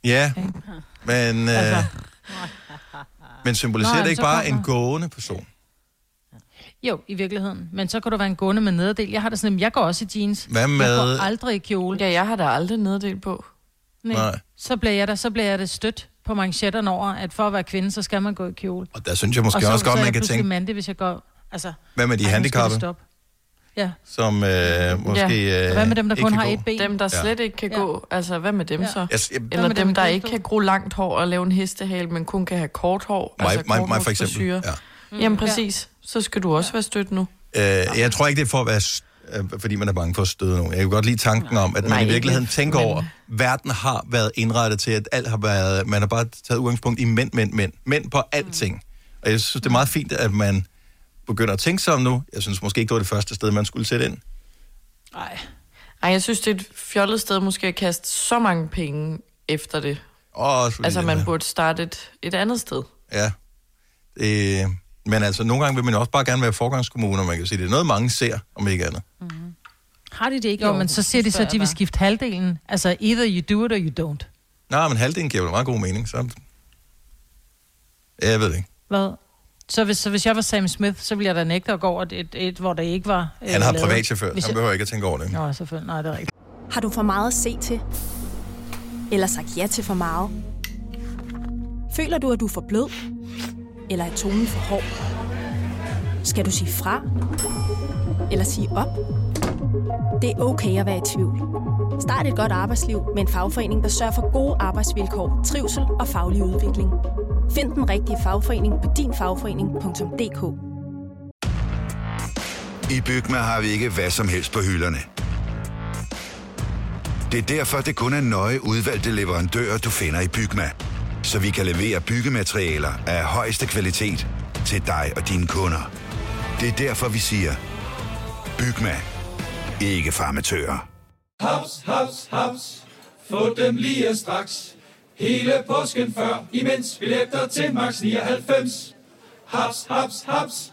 Ja, men, øh,
Altså.
men symboliserer
Nå,
det ikke bare
kommer-
en gående person?
Jo, i virkeligheden. Men så kan du være en gående med nederdel. Jeg har det sådan, jeg går også i jeans.
Hvad
Jeg
med...
går aldrig i kjole.
Ja, jeg har da aldrig nederdel på.
Nej.
Nej.
Så bliver jeg der, så bliver jeg det stødt på manchetterne over, at for at være kvinde, så skal man gå i kjole.
Og der synes jeg måske
og så,
også godt,
så er
man kan tænke,
mandig, hvis jeg går... Altså,
hvad med de
det
handicappede.
Ja.
som øh, måske... Øh,
Og hvad med dem, der kun har
gå?
et ben?
Dem, der
Ja.
slet ikke kan
Ja.
gå, altså hvad med dem
Ja.
så?
Jeg, jeg,
Eller
med
dem,
dem,
der ikke kan gro langt hår og lave en hestehale, men kun kan have kort hår.
mig,
altså
mig, mig for eksempel. Ja.
Mm.
Jamen præcis. Så skal du også være stødt nu.
Øh, jeg tror ikke, det er for at være... øh, fordi man er bange for at støde nogen. Jeg kan godt lide tanken om, at man
Nej,
i virkeligheden
ikke,
tænker
men-
over, verden har været indrettet til, at alt har været... Man har bare taget udgangspunkt i mænd, mænd, mænd. Mænd på alting. Og jeg synes, det er meget fint, at man begynder at tænke sig om nu. Jeg synes måske ikke, det var det første sted, man skulle sætte ind.
Nej.
Ej, jeg synes, det er et fjollet sted måske at kaste så mange penge efter det.
Også fordi
Altså,
det
man burde starte et, et andet sted.
Ja. Øh, men altså, nogle gange vil man jo også bare gerne være forgangskommune, og man kan sige, det er noget, mange ser, om ikke andet.
Har de det ikke
Jo, men så siger de så, at de vil skifte halvdelen. Altså, either you do it or you don't.
Nej, men halvdelen giver vel meget god mening, så... Ja, jeg ved det ikke.
Hvad? Så hvis, så hvis jeg var Sam Smith, så ville jeg da nægte at gå over et, et, et hvor der ikke var øh,
Han har
lavet.
privatchauffør,
Hvis
han
jeg-
behøver ikke at tænke over det.
Nå, selvfølgelig. Nej, det er rigtigt.
Har du for meget at se til? Eller sagt ja til for meget? Føler du, at du er for blød? Eller er tonen for hård? Skal du sige fra? Eller sige op? Det er okay at være i tvivl. Start et godt arbejdsliv med en fagforening, der sørger for gode arbejdsvilkår, trivsel og faglig udvikling. Find den rigtige fagforening på dinfagforening.dk
I Bygma har vi ikke hvad som helst på hylderne. Det er derfor, det kun er nøje udvalgte leverandører, du finder i Bygma. Så vi kan levere byggematerialer af højeste kvalitet til dig og dine kunder. Det er derfor, vi siger, Bygma. Ikke farmatører.
Haps, haps, haps. Få dem lige straks. Hele påsken før, imens billetter til max 99. Haps, haps, haps.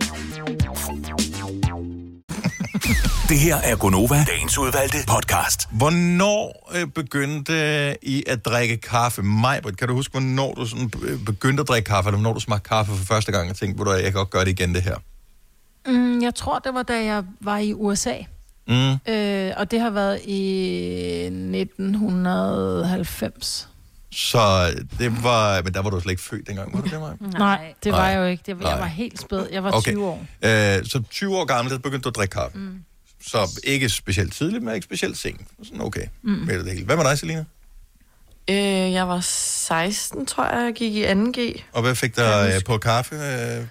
Det her er Gonova, dagens udvalgte podcast.
Hvornår øh, begyndte I at drikke kaffe? Majbrit, kan du huske, hvornår du sådan øh, begyndte at drikke kaffe, eller hvornår du smagte kaffe for første gang og tænkte, hvor du, jeg kan godt gøre det igen, det her?
Mm, jeg tror, det var, da jeg var i USA.
Mm.
Øh, og det har været i 1990.
Så det var... Men der var du slet ikke født dengang, var du det, Maja?
Nej, det var
Nej.
jeg jo ikke. Det var, jeg var helt spæd. Jeg var
Okay.
20 år.
Øh, så 20 år gammel, der begyndte du at drikke kaffe. Mm. Så ikke specielt tidligt, men ikke specielt sent. Sådan okay. Mm. Med det hele. Hvad med dig, Selina?
Øh, jeg var 16, tror jeg, jeg gik i 2G.
Og hvad fik dig øh, på kaffe? Øh,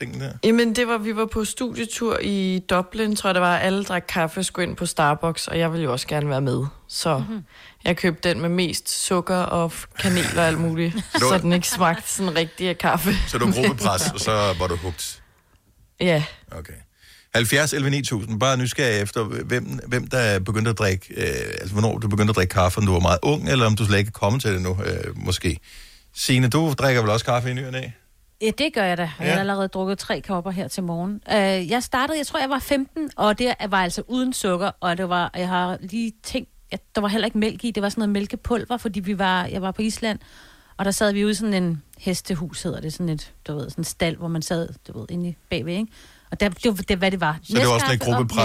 tingene der?
Jamen, det var, vi var på studietur i Dublin, tror jeg det var. Alle drak kaffe, skulle ind på Starbucks, og jeg ville jo også gerne være med. Så mm-hmm. jeg købte den med mest sukker og kanel og alt muligt, så den ikke smagte sådan rigtig af kaffe.
Så du gruppepres, og så var du hugt.
Ja.
Okay. 70 11 9000, bare nysgerrig efter, hvem, hvem der er begyndt at drikke, øh, altså hvornår du begyndte at drikke kaffe, om du var meget ung, eller om du slet ikke er kommet til det nu, øh, måske. Signe, du drikker vel også kaffe i ny og næ?
Ja, det gør jeg da. Jeg
Ja.
har allerede drukket tre kopper her til morgen. Uh, jeg startede, jeg tror, jeg var 15, og det var altså uden sukker, og det var, jeg har lige tænkt, at der var heller ikke mælk i, det var sådan noget mælkepulver, fordi vi var, jeg var på Island, og der sad vi ude i sådan en hestehus, hedder det, sådan et, du ved, sådan en stald, hvor man sad, du ved, inde i bagved, ikke? Og der, det var det, hvad det var.
Så det var også lidt
og
gruppepres?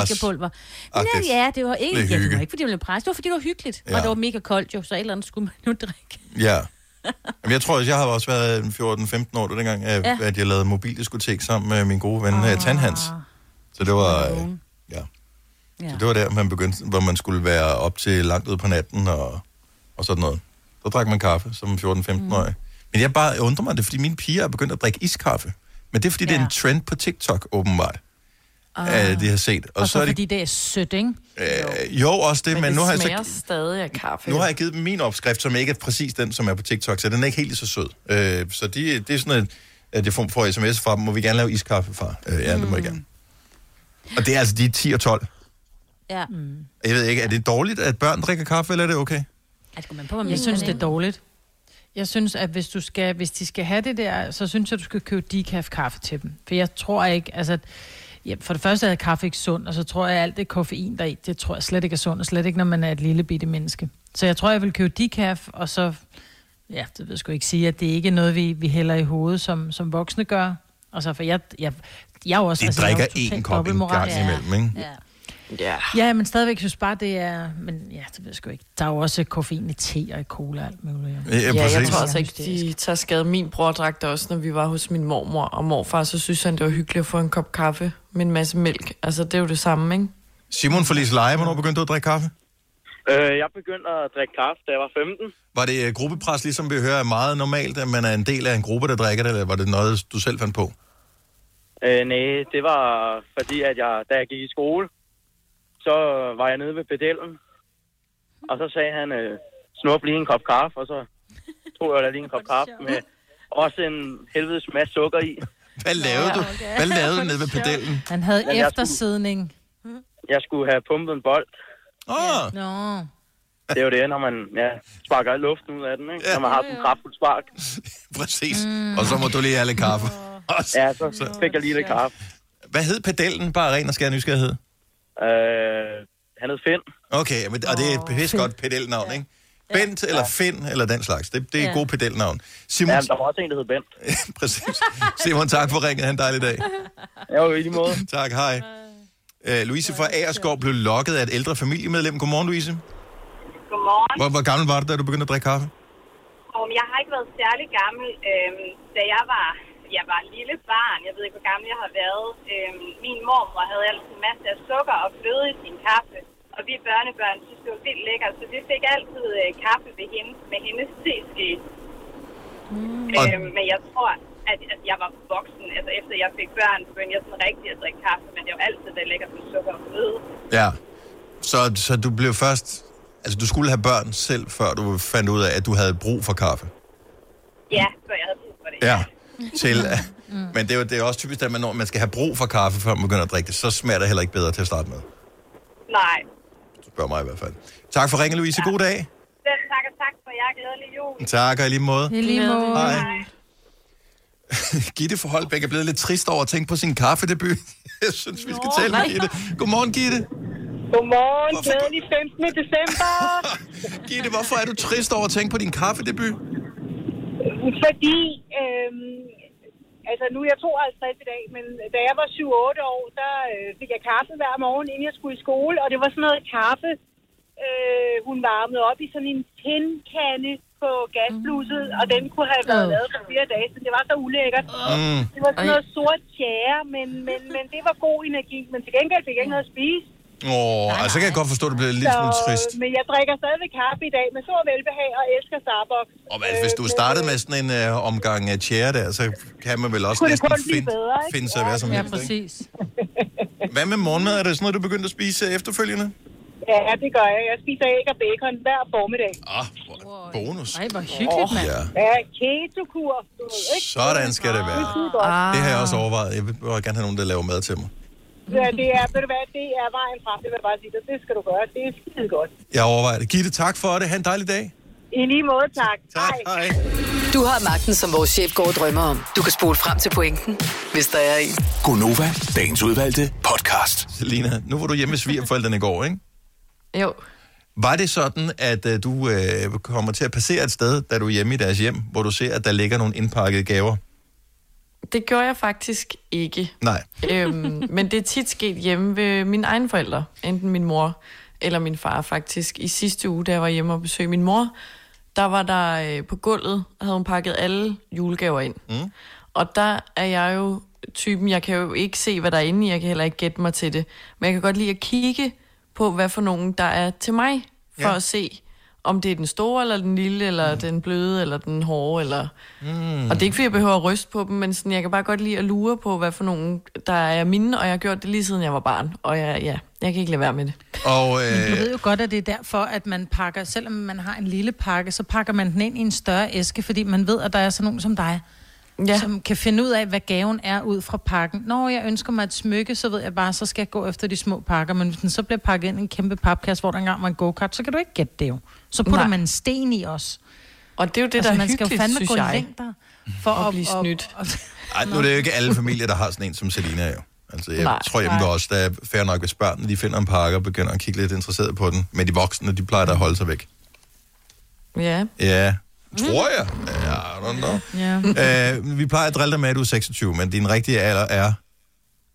Agtigt.
Nej, ja, det var ikke,
Lidt
ja, det var ikke, fordi det var pres. Det var, fordi det var hyggeligt.
Ja.
Og det var mega koldt jo, så et eller andet skulle man jo drikke.
Ja. Jamen, jeg tror, at jeg har også været 14-15 år, dengang, at,
Ja.
at jeg lavede mobildiskotek sammen med min gode ven oh. Tanhans. Så det var, øh, ja.
Ja.
Så det var der, man begyndte, hvor man skulle være op til langt ud på natten og, og sådan noget. Så drak man kaffe som 14-15-årig. Men jeg bare undrer mig, det fordi mine piger er begyndt at drikke iskaffe. Men det er, fordi ja. det er en trend på TikTok, åbenbart. Ah. de har set.
Og, og så,
er det,
fordi det er sødt, ikke?
øh, jo, også det, men,
Men, det
nu har jeg så...
stadig af kaffe.
Nu har jeg givet dem min opskrift, som ikke er præcis den, som er på TikTok, så den er ikke helt så sød. Øh, så de, det er sådan, at, at jeg får, sms fra dem, må vi gerne lave iskaffe fra? Øh, ja, det må jeg gerne. Og det er altså, de er 10 og 12.
Ja.
Mm.
Jeg ved ikke, er det dårligt, at børn drikker kaffe, eller er det okay?
Altså, man på,
Jeg synes, det er dårligt. Jeg synes, at hvis, du skal, hvis de skal have det der, så synes jeg, du skal købe decaf kaffe til dem. For jeg tror ikke, altså... Ja, for det første er kaffe ikke sundt, og så tror jeg, at alt det koffein der er i, det tror jeg slet ikke er sundt, og slet ikke, når man er et lille bitte menneske. Så jeg tror, jeg vil købe decaf, og så... Ja, det vil jeg sgu ikke sige, at det ikke er noget, vi, vi hælder i hovedet, som, som voksne gør. Altså, for jeg, jeg, jeg er jo også...
De
altså, er
drikker en kop en gang imellem, ikke?
Ja.
Ja.
Ja, men stadigvæk synes bare, det er... Men ja, det ved jeg sgu ikke. Der er jo også koffein i te og i cola og alt muligt.
Ja,
Ja, jeg
præcis.
tror altså ikke, de tager skade. Min bror drak det også, når vi var hos min mormor og morfar, så synes han, det var hyggeligt at få en kop kaffe med en masse mælk. Altså, det er jo det samme, ikke?
Simon fra Lisleje, hvornår begyndte du at drikke kaffe?
Øh, jeg begyndte at drikke kaffe, da jeg var 15.
Var det øh, gruppepres, ligesom vi hører, er meget normalt, at man er en del af en gruppe, der drikker det, eller var det noget, du selv fandt på?
Øh, nej, det var fordi, at jeg, da jeg gik i skole, så var jeg nede ved pedellen. Og så sagde han, øh, snup lige en kop kaffe, og så tog jeg da lige en kop kaffe med også en helvedes masse sukker i.
Hvad lavede du? Hvad lavede du nede ved pedellen?
Han havde
Men jeg
eftersidning.
Jeg skulle have pumpet en bold.
Åh,
Nå.
Det er jo det, når man ja, sparker luften ud af den, ikke? Når man har sådan en kraftfuld spark.
præcis. Og så må du lige have lidt kaffe.
Ja, så fik jeg lige lidt kaffe.
Hvad hed pedellen? Bare ren og skær nysgerrighed.
Øh, han hed Finn.
Okay, men, og det er et pisse godt pedelnavn, ikke? Bent eller Finn eller den slags. Det, det er et
Ja.
godt pedelnavn. Simon,
Ja, der var også en, der hed Bent.
præcis. Simon, tak for ringet. Ha' en dejlig dag.
Jo, i lige måde.
Tak, hej. Uh, Louise fra Aerskov blev lokket af et ældre familiemedlem. Godmorgen, Louise.
Godmorgen.
Hvor, hvor gammel var du, da du begyndte at drikke kaffe?
Om jeg har ikke været særlig gammel, øhm, da jeg var, jeg var lille barn. Jeg ved ikke, hvor gammel jeg har været. Øhm, min mormor havde altid en masse af sukker og fløde i sin kaffe. Og vi børnebørn synes, det var vildt lækkert, så vi fik altid øh, kaffe ved hende, med hendes teske. Mm. Øhm, men jeg tror, at, at jeg var voksen. Altså efter jeg fik børn, begyndte jeg sådan rigtig at drikke kaffe. Men det var altid det lækkert med sukker og fløde.
Ja. Så, så du blev først... Altså, du skulle have børn selv, før du fandt ud af, at du havde brug for kaffe.
Ja, før jeg havde brug for det.
Ja. Til, men det er, jo, det er også typisk, at man, når man skal have brug for kaffe, før man begynder at drikke det, så smager det heller ikke bedre til at starte med.
Nej.
Du spørger mig i hvert fald. Tak for ringen, Louise. God dag.
Selv tak og tak for jer. Glædelig jul.
Tak, og i lige måde.
I lige måde.
Hej. Gitte for Holbæk er blevet lidt trist over at tænke på sin kaffedebut. Jeg synes, vi skal tale med Gitte. Godmorgen, Gitte.
Godmorgen, glædelig 15. december.
Gitte, hvorfor er du trist over at tænke på din kaffedebut?
Fordi, øhm, altså nu er jeg 52 i dag, men da jeg var 7-8 år, der øh, fik jeg kaffe hver morgen, inden jeg skulle i skole, og det var sådan noget kaffe, øh, hun varmede op i sådan en tindkande på gasbluset, og den kunne have været
Øh.
lavet for fire dage, så det var så ulækkert.
Mm.
Det var sådan noget sort tjære, men, men, men det var god energi, men til gengæld fik jeg ikke noget at spise.
Åh, altså kan jeg godt forstå, at det bliver lidt smule trist.
men jeg drikker stadigvæk kaffe i dag med stor velbehag og elsker Starbucks.
Og altså, hvis du startede med sådan en øh, omgang af tjære der, så kan man vel også næsten finde,
bedre, ikke?
finde sig hvad som
Ja,
helst. ikke?
præcis.
Hvad med morgenmad? Er det sådan noget, du begyndte at spise øh, efterfølgende?
Ja, det gør jeg. Jeg spiser æg og bacon hver formiddag.
Ah, bonus.
Ej, hvor hyggeligt, mand.
Ja.
Ja, keto-kur, ikke?
Sådan skal det være.
Ah.
Det har jeg også overvejet. Jeg vil bare gerne have nogen, der laver mad til mig.
Ja, det er, ved du hvad, det er vejen frem, det vil jeg bare sige dig. Det skal du gøre. Det er skide godt.
Jeg overvejer det. Gitte, tak for det. Ha' en dejlig dag.
I lige måde, tak.
Tak, hej.
Du har magten, som vores chef går og drømmer om. Du kan spole frem til pointen, hvis der er en.
Gonova, dagens udvalgte podcast.
Selina, nu var du hjemme med svigerforældrene i går, ikke?
Jo.
Var det sådan, at uh, du uh, kommer til at passere et sted, da du er hjemme i deres hjem, hvor du ser, at der ligger nogle indpakkede gaver?
Det gjorde jeg faktisk ikke.
Nej.
øhm, men det er tit sket hjemme ved mine egne forældre. Enten min mor eller min far faktisk. I sidste uge, da jeg var hjemme og besøgte min mor, der var der øh, på gulvet, havde hun pakket alle julegaver ind.
Mm.
Og der er jeg jo typen, jeg kan jo ikke se, hvad der er inde i, jeg kan heller ikke gætte mig til det. Men jeg kan godt lide at kigge på, hvad for nogen der er til mig, for
Ja.
at se, om det er den store, eller den lille, eller mm. den bløde, eller den hårde, eller...
Mm.
Og det er ikke, fordi jeg behøver at ryste på dem, men sådan, jeg kan bare godt lide at lure på, hvad for nogen, der er mine, og jeg har gjort det lige siden jeg var barn. Og jeg, ja, jeg kan ikke lade være med det.
Og,
Men du
øh,
ved jo godt, at det er derfor, at man pakker, selvom man har en lille pakke, så pakker man den ind i en større æske, fordi man ved, at der er sådan nogen som dig, ja. som kan finde ud af, hvad gaven er ud fra pakken. Når jeg ønsker mig et smykke, så ved jeg bare, så skal jeg gå efter de små pakker. Men hvis den så bliver pakket ind i en kæmpe papkasse, hvor der engang var en go-kart, så kan du ikke gætte det jo. Så putter
Nej.
man en sten i os.
Og det er jo det,
altså,
der er
man skal jo fandme gå
jeg.
længder for
At
at,
blive snydt.
Og,
ej, nu er det jo ikke alle familier, der har sådan en som Selina jo. Altså, jeg
Nej.
tror hjemme
Nej.
os, der er fair nok, hvis børnene de finder en pakke og begynder at kigge lidt interesseret på den. Men de voksne, de plejer da at holde sig væk.
Ja.
Ja, tror jeg. Ja, I don't know.
Ja.
Uh, vi plejer at drille dig med, at du er 26, men din rigtige alder er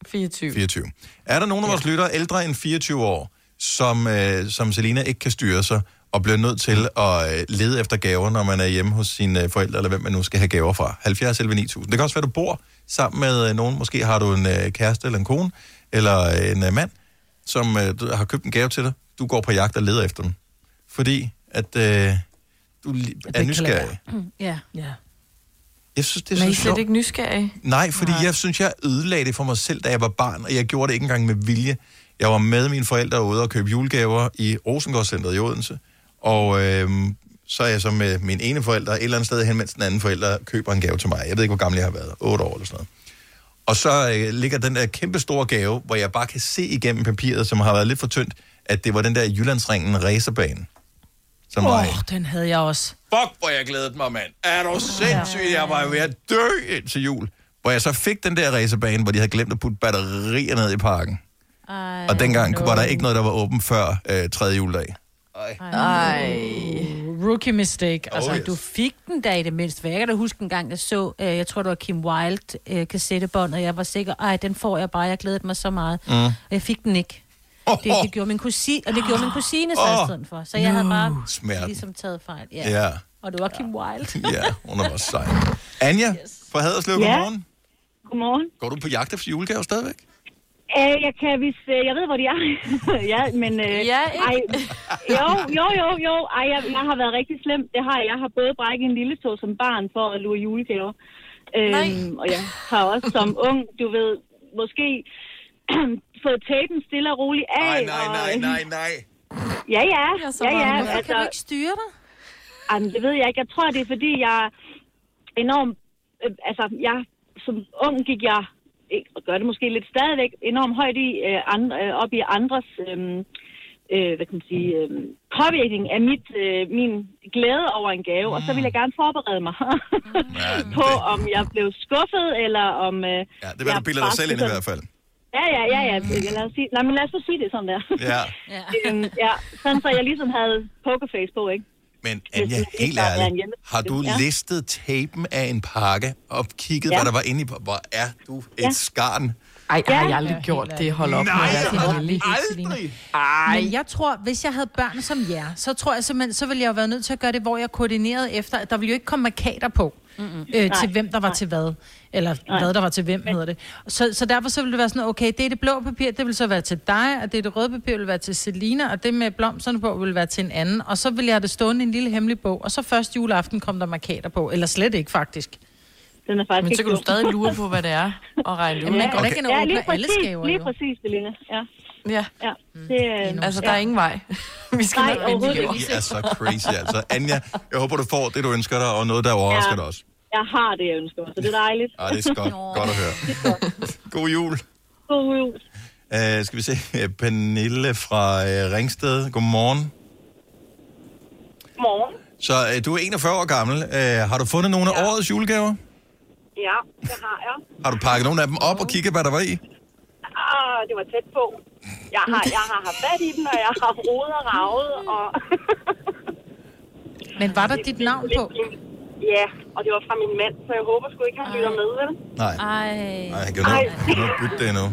24.
24. Er der nogen af vores lyttere ældre end 24 år, som, uh, som Selina ikke kan styre sig, og bliver nødt til at uh, lede efter gaver, når man er hjemme hos sine uh, forældre, eller hvem man nu skal have gaver fra? 70 11 9000. Det kan også være, du bor sammen med uh, nogen. Måske har du en kæreste eller en kone, eller en mand, som har købt en gave til dig. Du går på jagt og leder efter den. Fordi at uh, du er nysgerrig.
Ja. ja.
Jeg synes, det er
Men I er slet ikke nysgerrige?
Nej, fordi Nej. jeg synes, jeg ødelagde det for mig selv, da jeg var barn, og jeg gjorde det ikke engang med vilje. Jeg var med mine forældre ude og købe julegaver i Rosengårdscenteret i Odense, og øh, så er jeg så med min ene forælder et eller andet sted hen, mens den anden forælder køber en gave til mig. Jeg ved ikke, hvor gammel jeg har været. 8 år eller sådan noget. Og så øh, ligger den der kæmpe store gave, hvor jeg bare kan se igennem papiret, som har været lidt for tyndt, at det var den der Jyllandsringen racerbane. Som
Åh,
var,
oh, den havde jeg også.
Fuck, hvor jeg glædede mig, mand. Er du sindssyg? Jeg var ved at dø indtil jul. Hvor jeg så fik den der racerbane, hvor de havde glemt at putte batterier ned i parken.
Ej,
Og dengang var der ikke noget, der var åben før øh, tredje juledag.
Ej. Rookie mistake.
Altså,
Oh, yes.
du fik den da i det mindste. Jeg kan da huske en gang, jeg så, øh, jeg tror, det var Kim Wilde øh, kassettebånd, og jeg var sikker, ej, den får jeg bare. Jeg glædede mig så meget.
Mm.
Og jeg fik den ikke. Det, det gjorde min kusine, og det gjorde min kusine så
Åh,
i stedet for. Så jeg havde bare
smerten.
ligesom taget fejl. Ja.
Ja.
Og det var Kim Wilde.
Ja, hun er bare sej. Anja fra Haderslev,
Ja.
godmorgen.
Godmorgen.
Går du på jagt efter julegaver stadigvæk?
Øh, jeg kan hvis øh, jeg ved, hvor de er. ja, men... Øh,
ja,
ej, jo, jo, jo, jo. Ej, jeg, jeg har været rigtig slem. Det har jeg. Jeg har både brækket en lille tog som barn for at lure julegaver. Øhm, og jeg har også som ung, du ved, måske fået tapen stille og roligt af.
Nej, nej,
og,
nej, nej, nej.
Ja, ja.
Ja,
ja.
Hvorfor kan du ikke styre dig?
Jamen, det ved jeg ikke. Jeg tror, det er fordi, jeg er enormt... Øh, altså, jeg som ung gik jeg, ikke, gør det måske lidt stadigvæk, enormt højt i, øh, andre, øh, op i andres... Øh, øh, hvad kan man sige, øh, påvirkning af mit, øh, min glæde over en gave, og så vil jeg gerne forberede mig på, om jeg blev skuffet, eller om... Øh,
Ja, det vil du bilde dig selv ind i hvert fald.
Ja, ja, ja, ja. Lad os sige, nej, men lad os så sige det sådan der.
Ja.
øhm, ja, sådan så jeg ligesom havde pokerface på, ikke?
Men Anja,
det
helt ærligt, har du
Ja.
listet tapen af en pakke og kigget,
Ja.
hvad der var inde i? Hvor er du et
Ja.
skarn?
Ej, har jeg aldrig gjort det. Hold op med at være
aldrig. Men jeg tror, hvis jeg havde børn som jer, så tror jeg simpelthen, så ville jeg jo være nødt til at gøre det, hvor jeg koordinerede efter, at der ville jo ikke komme markader på. Mm-hmm. Øh, til hvem der var
nej.
til hvad. Eller
Nej.
hvad der var til hvem, hedder det. Så, så derfor så ville det være sådan, okay, det er det blå papir, det vil så være til dig, og det er det røde papir, vil være til Selina, og det med blomsterne på vil være til en anden. Og så ville jeg have det stående i en lille hemmelig bog, og så først juleaften kom der markader på. Eller slet ikke, faktisk.
Den er faktisk
Men så kan du stadig lure på, hvad det er, og regne det ud.
Jamen, man går da ikke
ja, lige
alle
præcis,
skaver,
Lige præcis, Selina. Ja.
Ja.
ja. Det, øh,
Altså, der er ingen vej. Vi skal
Nej,
nok år.
Det er så crazy, altså. Anja, jeg håber, du får det, du ønsker dig, og noget, der overrasker
Ja.
dig også.
Jeg har det, jeg ønsker mig, så det er dejligt.
Ah, det er godt, godt at høre. God jul.
God jul.
Uh, skal vi se, øh, Pernille fra uh, Ringsted. Godmorgen.
Morgen.
Så uh, du er 41 år gammel. Uh, har du fundet nogle af årets julegaver?
Ja, det har jeg.
Har du pakket nogle af dem op og kigget, hvad der var i?
Ah, det var tæt på. Jeg har, jeg har haft fat i dem, og jeg har rodet og ravet, og...
Men var der dit navn på?
Ja, og det var fra min mand, så jeg håber sgu ikke, han lytter med, vel?
Nej.
Ej.
Nej, jeg kan jo nå, kan nå bytte det endnu.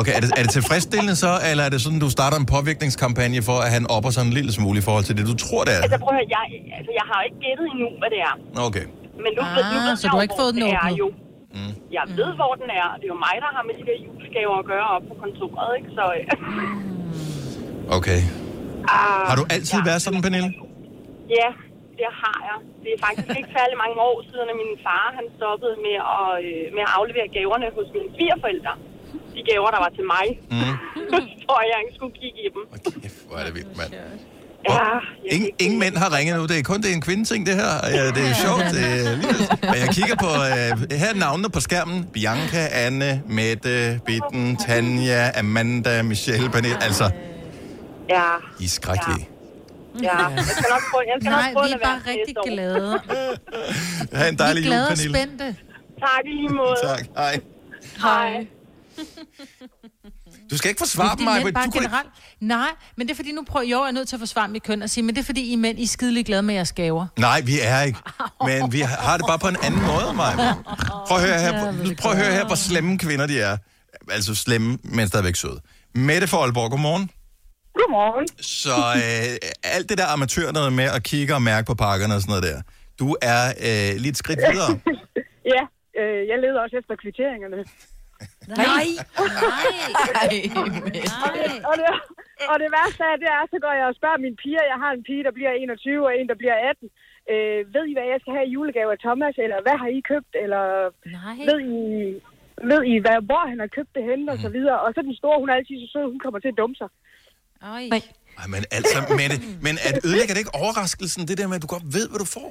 Okay, er det, er det tilfredsstillende så, eller er det sådan, du starter en påvirkningskampagne for, at han opper sig en lille smule i forhold til det, du tror, det er?
Altså, prøv at høre, jeg, altså, jeg har jo ikke gættet endnu, hvad det er.
Okay.
Men nu,
Ah,
nu ved
så du har ikke fået den
det er
åbnet?
jo.
Mm.
Jeg ved, hvor den er. Det er jo mig, der har med de der julegaver at gøre op på kontoret, ikke? Så, øh,
Okay.
ah,
Har du altid været sådan, Pernille?
Ja, det har jeg. Det er faktisk ikke særlig mange år siden, at min far han stoppede med at, øh, med at aflevere gaverne hos mine svigerforældre. De gaver, der var til mig.
Mm.
for jeg ikke skulle kigge i dem.
Hvor er det vildt, mand.
Ja,
Ingen, ingen mænd har ringet nu. Det er kun det er en kvindeting, det her. Ja, det er sjovt. Det er vildt. Men jeg kigger på... Øh, her er navnene på skærmen. Bianca, Anne, Mette, Bitten, Tanja, Amanda, Michelle, Pernille. Altså,
ja,
I er skrækkelige.
ja. Jeg skal nok prøve, jeg skal
Nej,
nok prøve
vi er bare
være
rigtig glade.
Ha' en dejlig
vi er
jul,
glade og
Pernille.
spændte.
Tak i lige måde.
Tak. Hej.
Hej.
Du skal ikke forsvare mig, men
bare
du kunne ikke...
generelt... Nej, men det er fordi, nu prøver jeg, jeg er nødt til at forsvare mit køn og sige, men det er fordi, I mænd, I er skidelig glade med jeres gaver.
Nej, vi er ikke. Men vi har det bare på en anden måde, mig. Prøv at høre her, prøv at høre her hvor slemme kvinder de er. Altså slemme, men stadigvæk søde. Mette fra Aalborg, godmorgen.
Godmorgen.
Så øh, alt det der amatør noget med at kigge og mærke på pakkerne og sådan noget der. Du er øh, lige et skridt videre.
ja, øh, jeg leder også efter kvitteringerne.
Nej.
Og det, og, det, og det værste af det er, så går jeg og spørger mine piger. Jeg har en pige, der bliver 21, og en, der bliver 18. Øh, ved I, hvad jeg skal have i julegave af Thomas? Eller hvad har I købt? Eller
Nej.
ved I, ved I hvad, hvor han har købt det henne? Og så videre. Og så den store, hun er altid så sød, hun kommer til at dumme sig.
Oj.
Ej, men altså, Mette, men at ødelægger det ikke overraskelsen, det der med, at du godt ved, hvad du får?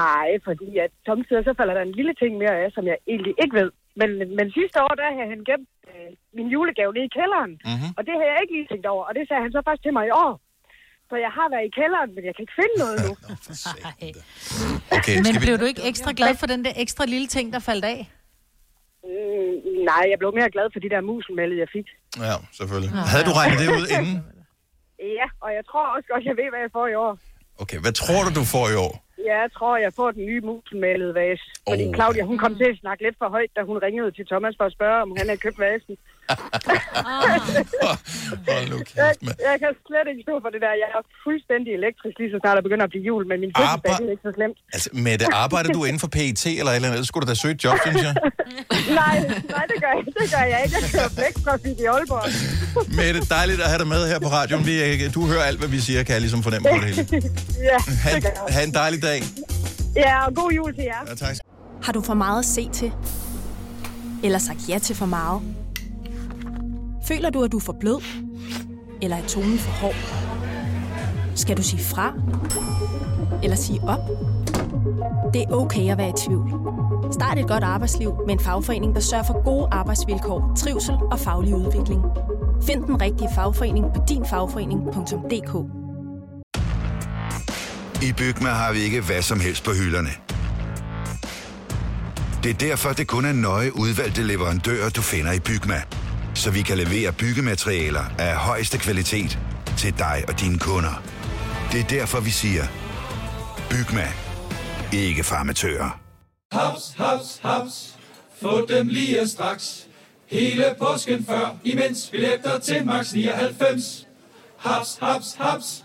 Nej, fordi at samtidig så falder der en lille ting mere af, som jeg egentlig ikke ved. Men, men sidste år, der havde han gemt øh, min julegave nede i kælderen.
Mm-hmm.
Og det har jeg ikke lige tænkt over. Og det sagde han så først til mig i år. Så jeg har været i kælderen, men jeg kan ikke finde noget nu.
Okay,
Men
skal vi...
blev du ikke ekstra glad for den der ekstra lille ting, der faldt af?
Mm, nej, jeg blev mere glad for de der muselmælde, jeg fik.
Ja, selvfølgelig. Havde du regnet det ud inden?
Ja, og jeg tror også godt, jeg ved, hvad jeg får i år.
Okay, hvad tror du, du får i år?
Jeg tror, jeg får den nye muselmælede vase. Fordi
Oh.
Claudia, hun kom til at snakke lidt for højt, da hun ringede til Thomas for at spørge, om han havde købt vasen.
Hold nu
Jeg, jeg kan slet ikke stå for det der. Jeg er fuldstændig elektrisk, lige så snart der begynder at blive jul, men min fødselsdag det er ikke så slemt.
Altså, Mette, arbejder du inden for PET eller et eller andet? Skulle du da søge et job, synes jeg.
nej, nej, det gør jeg, det gør jeg ikke. Jeg kører blæktrafik i Aalborg.
Mette, dejligt at have dig med her på radioen. Vi, øh, du hører alt, hvad vi siger, kan jeg ligesom fornemme på det hele.
ja,
Ha,
det gør jeg.
ha en dejlig dag.
Ja, og god jul til jer.
Ja, tak.
Har du for meget at se til? Eller sagt ja til for meget? Føler du, at du er for blød? Eller er tonen for hård? Skal du sige fra? Eller sige op? Det er okay at være i tvivl. Start et godt arbejdsliv med en fagforening, der sørger for gode arbejdsvilkår, trivsel og faglig udvikling. Find den rigtige fagforening på dinfagforening.dk
I Bygma har vi ikke hvad som helst på hylderne. Det er derfor, det kun er nøje udvalgte leverandører, du finder i Bygma. Så vi kan levere byggematerialer af højeste kvalitet til dig og dine kunder. Det er derfor, vi siger, Bygma. Ikke farmatører.
Haps, haps, haps. Få dem lige straks. Hele påsken før, imens billetter til max 99. Haps, haps, haps.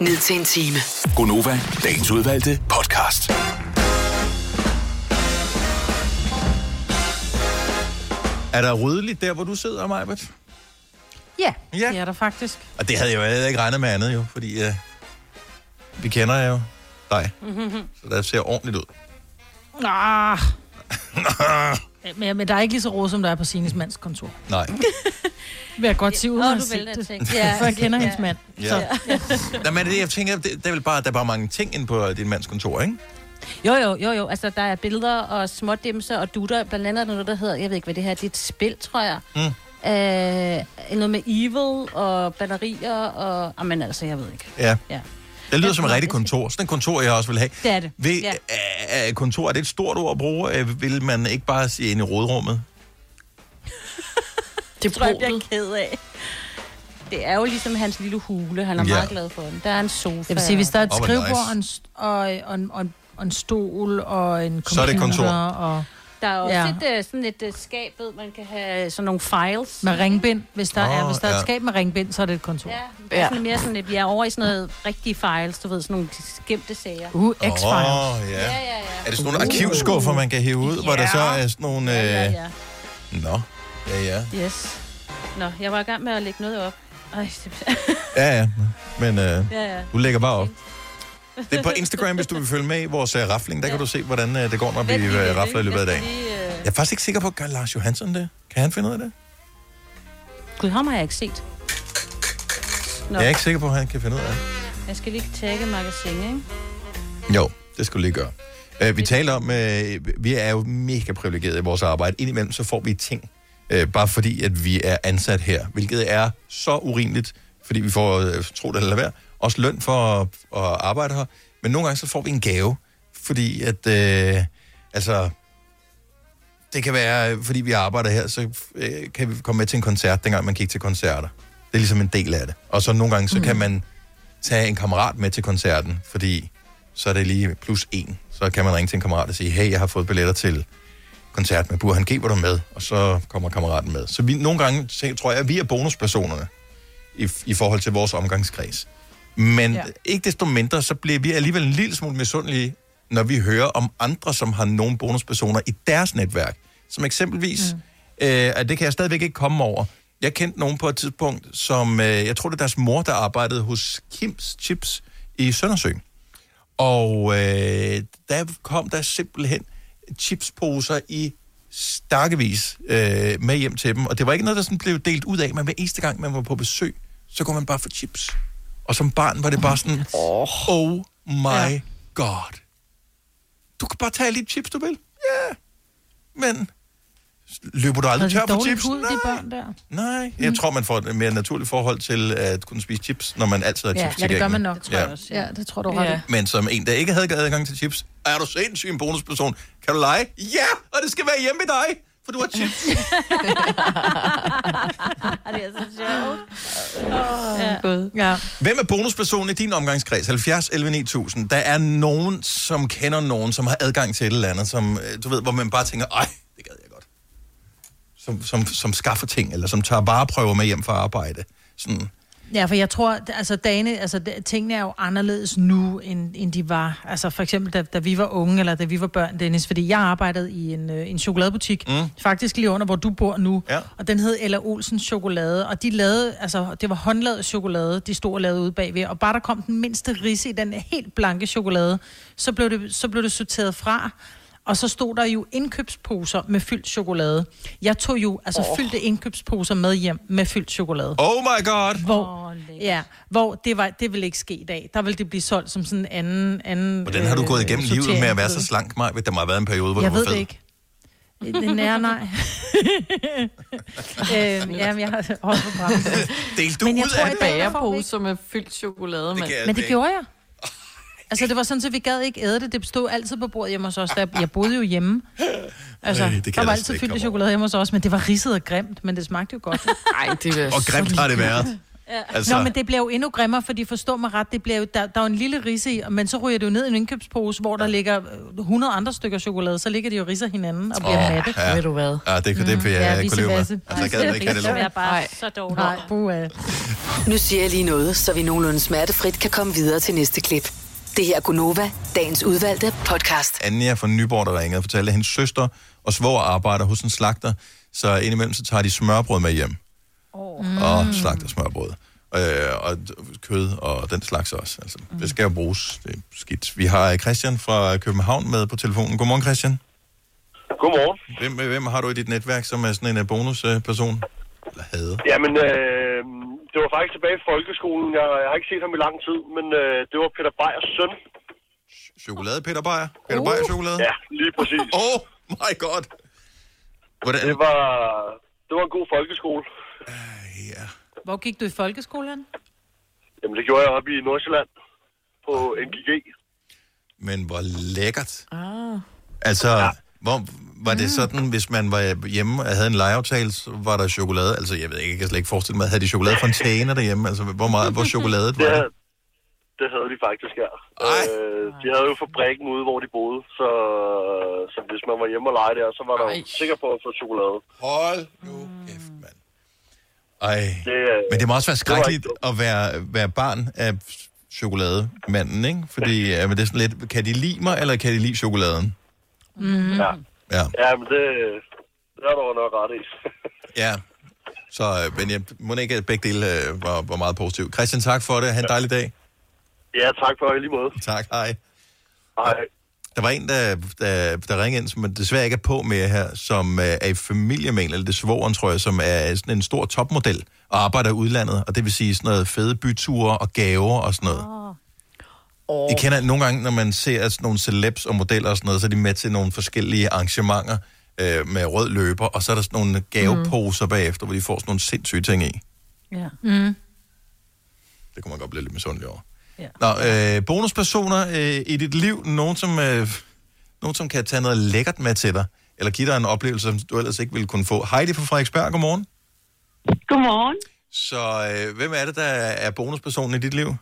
ned til en time.
Gonova, dagens udvalgte podcast.
Er der ryddeligt der, hvor du sidder, Majbert?
Ja,
ja,
det er der faktisk.
Og det havde jeg jo ikke regnet med andet, jo, fordi uh, vi kender jo dig, så det ser ordentligt ud.
Ah. men, men der er ikke lige så råd, som der er på Sines mands kontor.
Nej.
Vil jeg godt sige, uden at
du
have set det.
Ja.
For jeg kender
Ja.
hendes mand.
Ja.
Så, ja.
Nej, men det, jeg tænker, det, det er vel bare, der er bare mange ting inde på din mands kontor, ikke?
Jo, jo, jo, jo. Altså, der er billeder og smådimser og dutter. Blandt andet der noget, der hedder, jeg ved ikke, hvad det her er. Det er et spil, tror jeg.
Mm.
Øh, noget med evil og batterier og... Jamen altså, jeg ved ikke.
Ja.
Ja.
Det lyder som et rigtigt kontor. Sådan et kontor, jeg også vil have.
Det er det.
Ved,
Ja.
er, er kontor, er det et stort ord at bruge? Øh, Vil man ikke bare sige ind i rådrummet?
Det tror jeg, jeg bliver ked af. Det er jo ligesom hans lille hule. Han er
Ja.
meget glad for den. Der er en sofa.
Jeg vil sige, hvis der er et
hvor
skrivebord
nice.
og, en, og, og, en, og, en, og en stol og en computer
Så er det kontor.
og
Der er også
Ja.
ja. et, øh, sådan et øh, skab, ved, man kan have sådan nogle files.
med ringbind. Hvis der,
Åh,
er, hvis der er
ja.
et skab med ringbind, så er det et kontor.
Ja, det er sådan mere sådan, at vi er over i sådan noget rigtige files, du ved, sådan nogle gemte sager.
Uh,
Åh, ja.
Ja, ja, ja.
Er det sådan nogle arkivskuffer, man kan hive ud, hvor der så er sådan nogle... Øh...
Ja, ja,
Nå, ja, ja.
ja. Yes. Nå, jeg var i gang med at lægge noget op. Ej, det...
Ja, ja. Men øh,
Ja, ja.
du lægger bare op. Det er på Instagram, hvis du vil følge med i vores uh, rafling. Der kan du se, hvordan uh, det går, når vi
Vent
uh, rafler i løbet af dagen.
lige, øh,
Jeg er faktisk ikke sikker på, gør Lars Johansson det? Kan han finde ud af det?
Gud, ham har jeg ikke set. Nå,
Jeg er ikke sikker på, at han kan finde ud af det.
jeg skal lige tagge magasin, ikke?
Jo, det skulle lige gøre. Uh, vi taler om, uh, vi er jo mega privilegerede i vores arbejde. Indimellem så får vi ting, uh, bare fordi, at vi er ansat her, hvilket er så urimeligt, fordi vi får, uh, tro det eller være, også løn for at, at arbejde her. Men nogle gange så får vi en gave, fordi at, uh, altså, det kan være, fordi vi arbejder her, så uh, kan vi komme med til en koncert, dengang man gik til koncerter. Det er ligesom en del af det. Og så nogle gange, så mm. kan man tage en kammerat med til koncerten, fordi så er det lige plus en. Så kan man ringe til en kammerat og sige, hey, jeg har fået billetter til koncert med Burhan G, hvor du er med? Og så kommer kammeraten med. Så vi, nogle gange tror jeg, at vi er bonuspersonerne i, i forhold til vores omgangskreds. Men. Ja. ikke desto mindre, så bliver vi alligevel en lille smule misundelige, når vi hører om andre, som har nogle bonuspersoner i deres netværk. Som eksempelvis, mm. øh, at det kan jeg stadigvæk ikke komme over. Jeg kendte nogen på et tidspunkt, som, øh, jeg tror det er deres mor, der arbejdede hos Kims Chips i Søndersø. Og øh, der kom der simpelthen chipsposer i stakkevis øh, med hjem til dem. Og det var ikke noget, der sådan blev delt ud af, men hver eneste gang, man var på besøg, så kunne man bare få chips. Og som barn var det bare sådan, oh, oh my ja. god. Du kan bare tage de chips, du vil. Ja. Men løber du aldrig tør
dårlig
chips?
hud, de børn der?
Nej, jeg tror, man får et mere naturligt forhold til at kunne spise chips, når man altid har
Ja,
chips
ja, det gør man nok, tror jeg også. Ja, det tror du ret
Ja.
i.
Men som en, der ikke havde adgang til chips, er du sindssyg en bonusperson. Kan du lege? Ja, og det skal være hjemme ved dig, for du har chips.
det er så sjovt.
Ja. ja.
Hvem er bonuspersonen i din omgangskreds? 70 11 9000. Der er nogen, som kender nogen, som har adgang til et eller andet, som, øh, du ved, hvor man bare tænker, ej, det gad jeg godt. Som, som, som skaffer ting, eller som tager vareprøver med hjem fra arbejde. Sådan,
Ja, for jeg tror, altså dagene, altså tingene er jo anderledes nu, end, end de var. Altså for eksempel, da, da vi var unge, eller da vi var børn, Dennis, fordi jeg arbejdede i en, øh, en chokoladebutik, mm. faktisk lige under, hvor du bor nu,
Ja.
og den hed Ella Olsens Chokolade, og de lavede, altså det var håndlavet chokolade, de stod og lavede ude bagved, og bare der kom den mindste rise i den helt blanke chokolade, så blev det, så blev det sorteret fra, og så stod der jo indkøbsposer med fyldt chokolade. Jeg tog jo altså oh. fyldte indkøbsposer med hjem med fyldt chokolade.
oh my god!
Hvor, oh, ja, hvor det, var, det ville ikke ske i dag. Der ville det blive solgt som sådan en anden... anden
Hvordan har du gået igennem livet med at være så slank, Maj? Der må have været en periode, hvor
Jeg
du var
ved
fed.
det ikke. Det er nej. øhm, ja, men jeg har holdt på bremsen.
Delte du
Men jeg
ud
tror,
af det?
der-
Bærepose med fyldt chokolade, men...
Men det gjorde jeg. Altså, det var sådan, at vi gad ikke æde det. Det stod altid på bordet hjemme hos os. Der, jeg boede jo hjemme. Altså,
Ej, det kan
der var
slet
altid fyldt chokolade hjemme hos os, men det var ridset og grimt, men det smagte jo godt.
Nej, det er
Og grimt har det været.
Ja.
Altså-
Altså... Nå, men det bliver jo endnu grimmere, fordi forstå mig ret, det bliver jo, der, der er jo en lille risse i, men så ryger det jo ned i en indkøbspose, hvor der ligger øh, 100 andre stykker chokolade, så ligger de jo risser hinanden og bliver
Åh,
matte.
ja. Ved
du hvad?
Ja, det, det, det vil jeg
Ja,
kunne leve med. Altså, jeg gad ikke have det
Det er bare så dårligt.
Nej.
Nu siger jeg lige noget, så vi nogenlunde smertefrit kan komme videre til næste klip. Det her er Gunova, dagens udvalgte podcast.
Anja fra Nyborg, der ringede og fortalte, at hendes søster og svoger arbejder hos en slagter, så indimellem så tager de smørbrød med hjem.
Mm.
Og slagter smørbrød. Øh, og kød og den slags også. Altså,
Mm.
det skal jo bruges. Det er skidt. Vi har Christian fra København med på telefonen. Godmorgen, Christian.
Godmorgen.
Hvem, hvem har du i dit netværk, som er sådan en øh, bonusperson? Eller havde?
Jamen, øh, det var faktisk tilbage i folkeskolen. Jeg, jeg har ikke set ham i lang tid, men øh, det var Peter Bejers søn.
Chokolade, Peter Beyer? Peter Beyer chokolade?
Ja, lige præcis.
oh my god. Hvordan?
Det var, det var en god folkeskole.
Hvor gik du i folkeskolen?
Jamen, det gjorde jeg op i Nordsjælland på NGG.
Men hvor lækkert.
Ah.
Altså, ja. hvor, var det sådan, hvis man var hjemme og havde en legeaftale, så var der chokolade? Altså, jeg ved ikke, jeg kan slet ikke forestille mig, havde de chokoladefontæner derhjemme? Altså, hvor meget, hvor chokolade
Det,
var det?
havde, det havde de faktisk her. Øh, de havde jo fabrikken ude, hvor de boede, så, så hvis man var hjemme og lege der, så var der jo sikker på at få chokolade.
Hold nu kæft, mand. Ej.
Det, øh,
Men det må også være skrækkeligt at være, være barn af chokolademanden, ikke? Fordi øh, men det er sådan lidt, kan de lide mig, eller kan de lide chokoladen?
Mm. Ja.
Ja.
ja, men det, det har du nok ret i.
Ja. Så, øh, men jeg må ikke, at begge dele øh, var, var meget positivt. Christian, tak for det. Ha' en dejlig dag.
ja, tak for i lige måde.
Tak, hej.
Hej.
Der var en, der, der, der ringede ind, som desværre ikke er på mere her, som øh, er i familie med en, eller det er svogeren, tror jeg, som er sådan en stor topmodel og arbejder i udlandet, og det vil sige sådan noget fede byture og gaver og sådan noget.
Oh.
I kender nogle gange, når man ser sådan nogle celebs og modeller og sådan noget, så er de med til nogle forskellige arrangementer øh, med rød løber, og så er der sådan nogle gaveposer mm. bagefter, hvor de får sådan nogle sindssyge ting i.
Ja. Mm.
Det kunne man godt blive lidt misundelig over.
Ja.
Nå, øh, bonuspersoner øh, i dit liv, nogen som, øh, nogen som kan tage noget lækkert med til dig, eller give dig en oplevelse, som du ellers ikke ville kunne få. Heidi fra Frederiksberg, godmorgen.
Godmorgen.
Så øh, hvem er det, der er bonuspersonen i dit liv?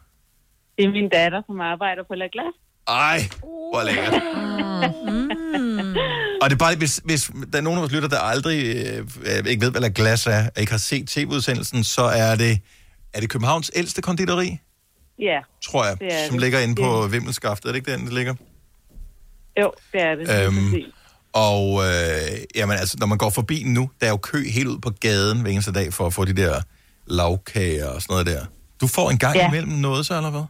Det er min datter, som arbejder på La Glace.
Ej, hvor lækkert.
Mm.
Og det er bare, hvis, hvis der er nogen af vores lytter, der aldrig øh, ikke ved, hvad La Glace er, og ikke har set tv-udsendelsen, så er det, er det Københavns ældste konditori,
Ja.
tror jeg,
Det er
som
det.
ligger inde på
Det-
Vimmelskaftet. Er det ikke den, det ligger?
Jo, det er det.
Øhm. Og øh, jamen, altså, når man går forbi nu, der er jo kø helt ud på gaden hver eneste dag for at få de der lavkager og sådan noget der. Du får en gang
Ja.
imellem noget så, eller hvad?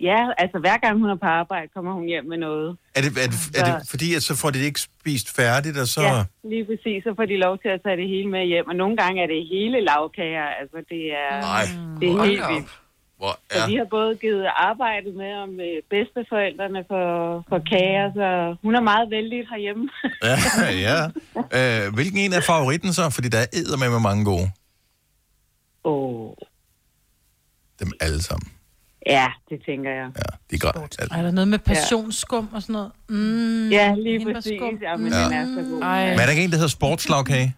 Ja, altså hver gang hun er på arbejde, kommer hun hjem med noget.
Er det, er det, er det fordi, at så får de det ikke spist færdigt, og så...
Ja, lige præcis. Så får de lov til at tage det hele med hjem. Og nogle gange er det hele lavkager. Altså, det er,
Nej,
det er helt vildt.
Hvor
Så vi har både givet arbejde med om øh, bedsteforældrene for, for kager, så hun er meget vældig herhjemme.
Ja, ja. Øh, hvilken en er favoritten så? Fordi der er æder med med mange gode.
Åh.
Dem alle sammen.
Ja, det tænker jeg.
Ja, de er græt.
Er der noget med passionsskum og sådan noget? Mm,
Ja, lige præcis. Ja, men
Ja.
den er så god.
Ej.
Men er der ikke en, der hedder sportslagkage?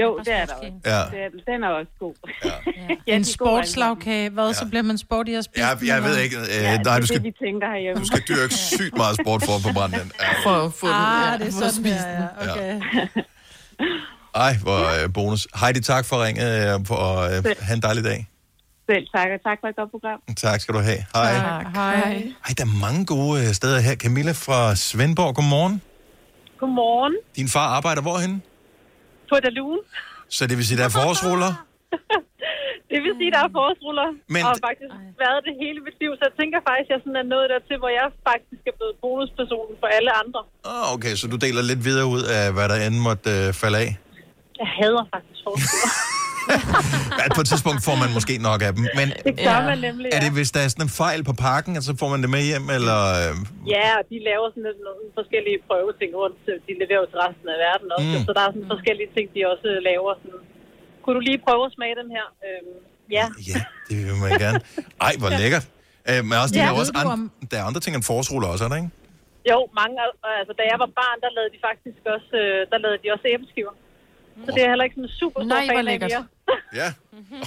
Jo, det er der også.
Ja.
Den, den er også god. Ja.
Ja, en sportslagkage. Hvad, så bliver man sport i at spise
Ja,
den,
jeg ved ikke. Øh,
Ja,
nej, du skal,
det, vi tænker herhjemme.
du skal dyrke sygt meget sport for at få brændt den. Ja.
For at få den.
Ah,
ja,
det er
for at
sådan, ja. Okay.
Ej, hvor øh, bonus. Heidi, tak for ringet, øh, for at øh, have en dejlig dag.
Selv tak, og tak for et godt program.
Tak skal du have. Hej.
Hej.
Ej, der er mange gode øh, steder her. Camilla fra Svendborg, godmorgen.
Godmorgen.
Din far arbejder hvorhen?
På Dalun.
Så det vil sige, der er forårsruller?
Det vil sige, der er forårsruller.
Men-.
Og har faktisk været det hele mit liv. Så jeg tænker faktisk, at jeg sådan er nået dertil, hvor jeg faktisk er blevet bonuspersonen for alle andre.
Ah, okay, så du deler lidt videre ud af, hvad der end måtte øh, falde af?
Jeg hader faktisk forårsruller.
At på et tidspunkt får man måske nok af dem. Men
Det gør man nemlig,
er
ja.
det, hvis der er sådan en fejl på pakken, så får man det med hjem, eller... øh,
Ja, og de laver sådan lidt nogle forskellige prøveting rundt. så De leverer jo til resten af verden også.
Mm.
Mm. Så der er sådan forskellige ting, de også laver. Sådan. Kunne du lige prøve at smage dem her? Øhm, ja.
Det vil man gerne. Ej, hvor lækkert. Øh, men også, de
Ja.
ja, også
du
andre, der er andre ting end forårsruller også, er der ikke?
Jo, mange, altså da jeg var barn, der lavede de faktisk også, øh, der lavede de også æbleskiver. Så det er heller ikke sådan super stor
Nej, hvor
fan af
lækkert.
mere.
Ja.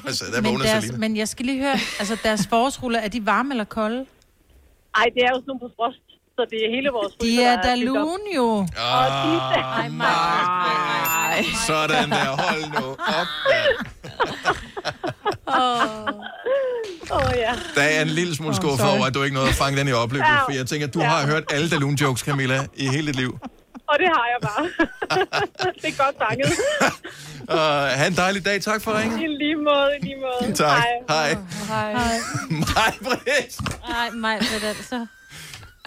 Altså, der
Men,
vågner
deres,
Selina.
men jeg skal lige høre, altså deres forårsruller, er de varme eller kolde?
Ej, det er jo sådan nogle på frost, så det er hele vores
De
fryser,
er
der
da
fyldt op.
lune jo.
Og de
Ah, nej. Sådan der, hold nu op.
Åh, oh, ja.
Der er en lille smule skuffet over, at du ikke nåede at fange den i opløbet, for jeg tænker, at du har hørt alle Dalun jokes, Camilla, i hele dit liv.
Og det har jeg bare. det er godt fanget.
Uh, ha' en dejlig dag. Tak for ringen.
I lige måde, i lige måde.
Tak.
Hej.
Hej.
Hej.
Mig, Britt.
Ej, mig, er altså.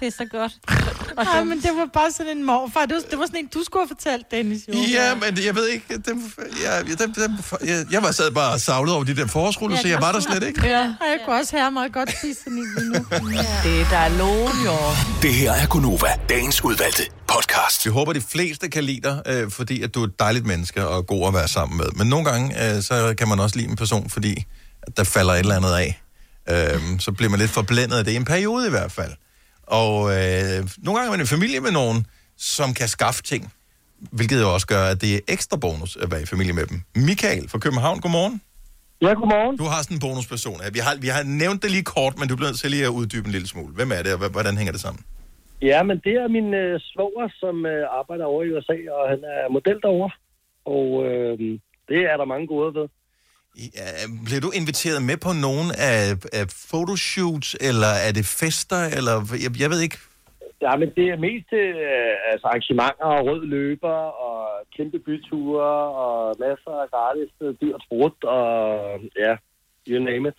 Det er så godt.
Nej, men det var bare sådan en morfar. Det var, det var sådan en, du skulle have fortalt, Dennis. Jo.
Ja, men jeg ved ikke, dem, jeg, jeg, dem, dem, jeg, jeg var sad bare og savlet over de der forårsruller, så jeg var der slet ikke.
Ja, og jeg kunne også have meget godt spise sådan en lige nu.
Det er der lån, jo.
Det her er Gunova, dagens udvalgte podcast.
Vi håber, de fleste kan lide dig, øh, fordi at du er et dejligt menneske og god at være sammen med. Men nogle gange, øh, så kan man også lide en person, fordi at der falder et eller andet af. Øh, så bliver man lidt forblændet af det, i en periode i hvert fald. Og øh, nogle gange er man i familie med nogen, som kan skaffe ting, hvilket jo også gør, at det er ekstra bonus at være i familie med dem. Michael fra København, godmorgen.
Ja, godmorgen.
Du har sådan en bonusperson. Vi har, vi har nævnt det lige kort, men du bliver nødt til lige at uddybe en lille smule. Hvem er det, og hvordan hænger det sammen?
Ja, men det er min øh, svoger, som øh, arbejder over i USA, og han er model derovre. Og øh, det er der mange gode ved.
Ja, bliver du inviteret med på nogen af, af photoshoots, eller er det fester, eller jeg, jeg ved ikke.
Ja, men det er mest øh, altså arrangementer og rød løber og kæmpe byture og masser af gratis øh, dyrt sprut og ja, you name it.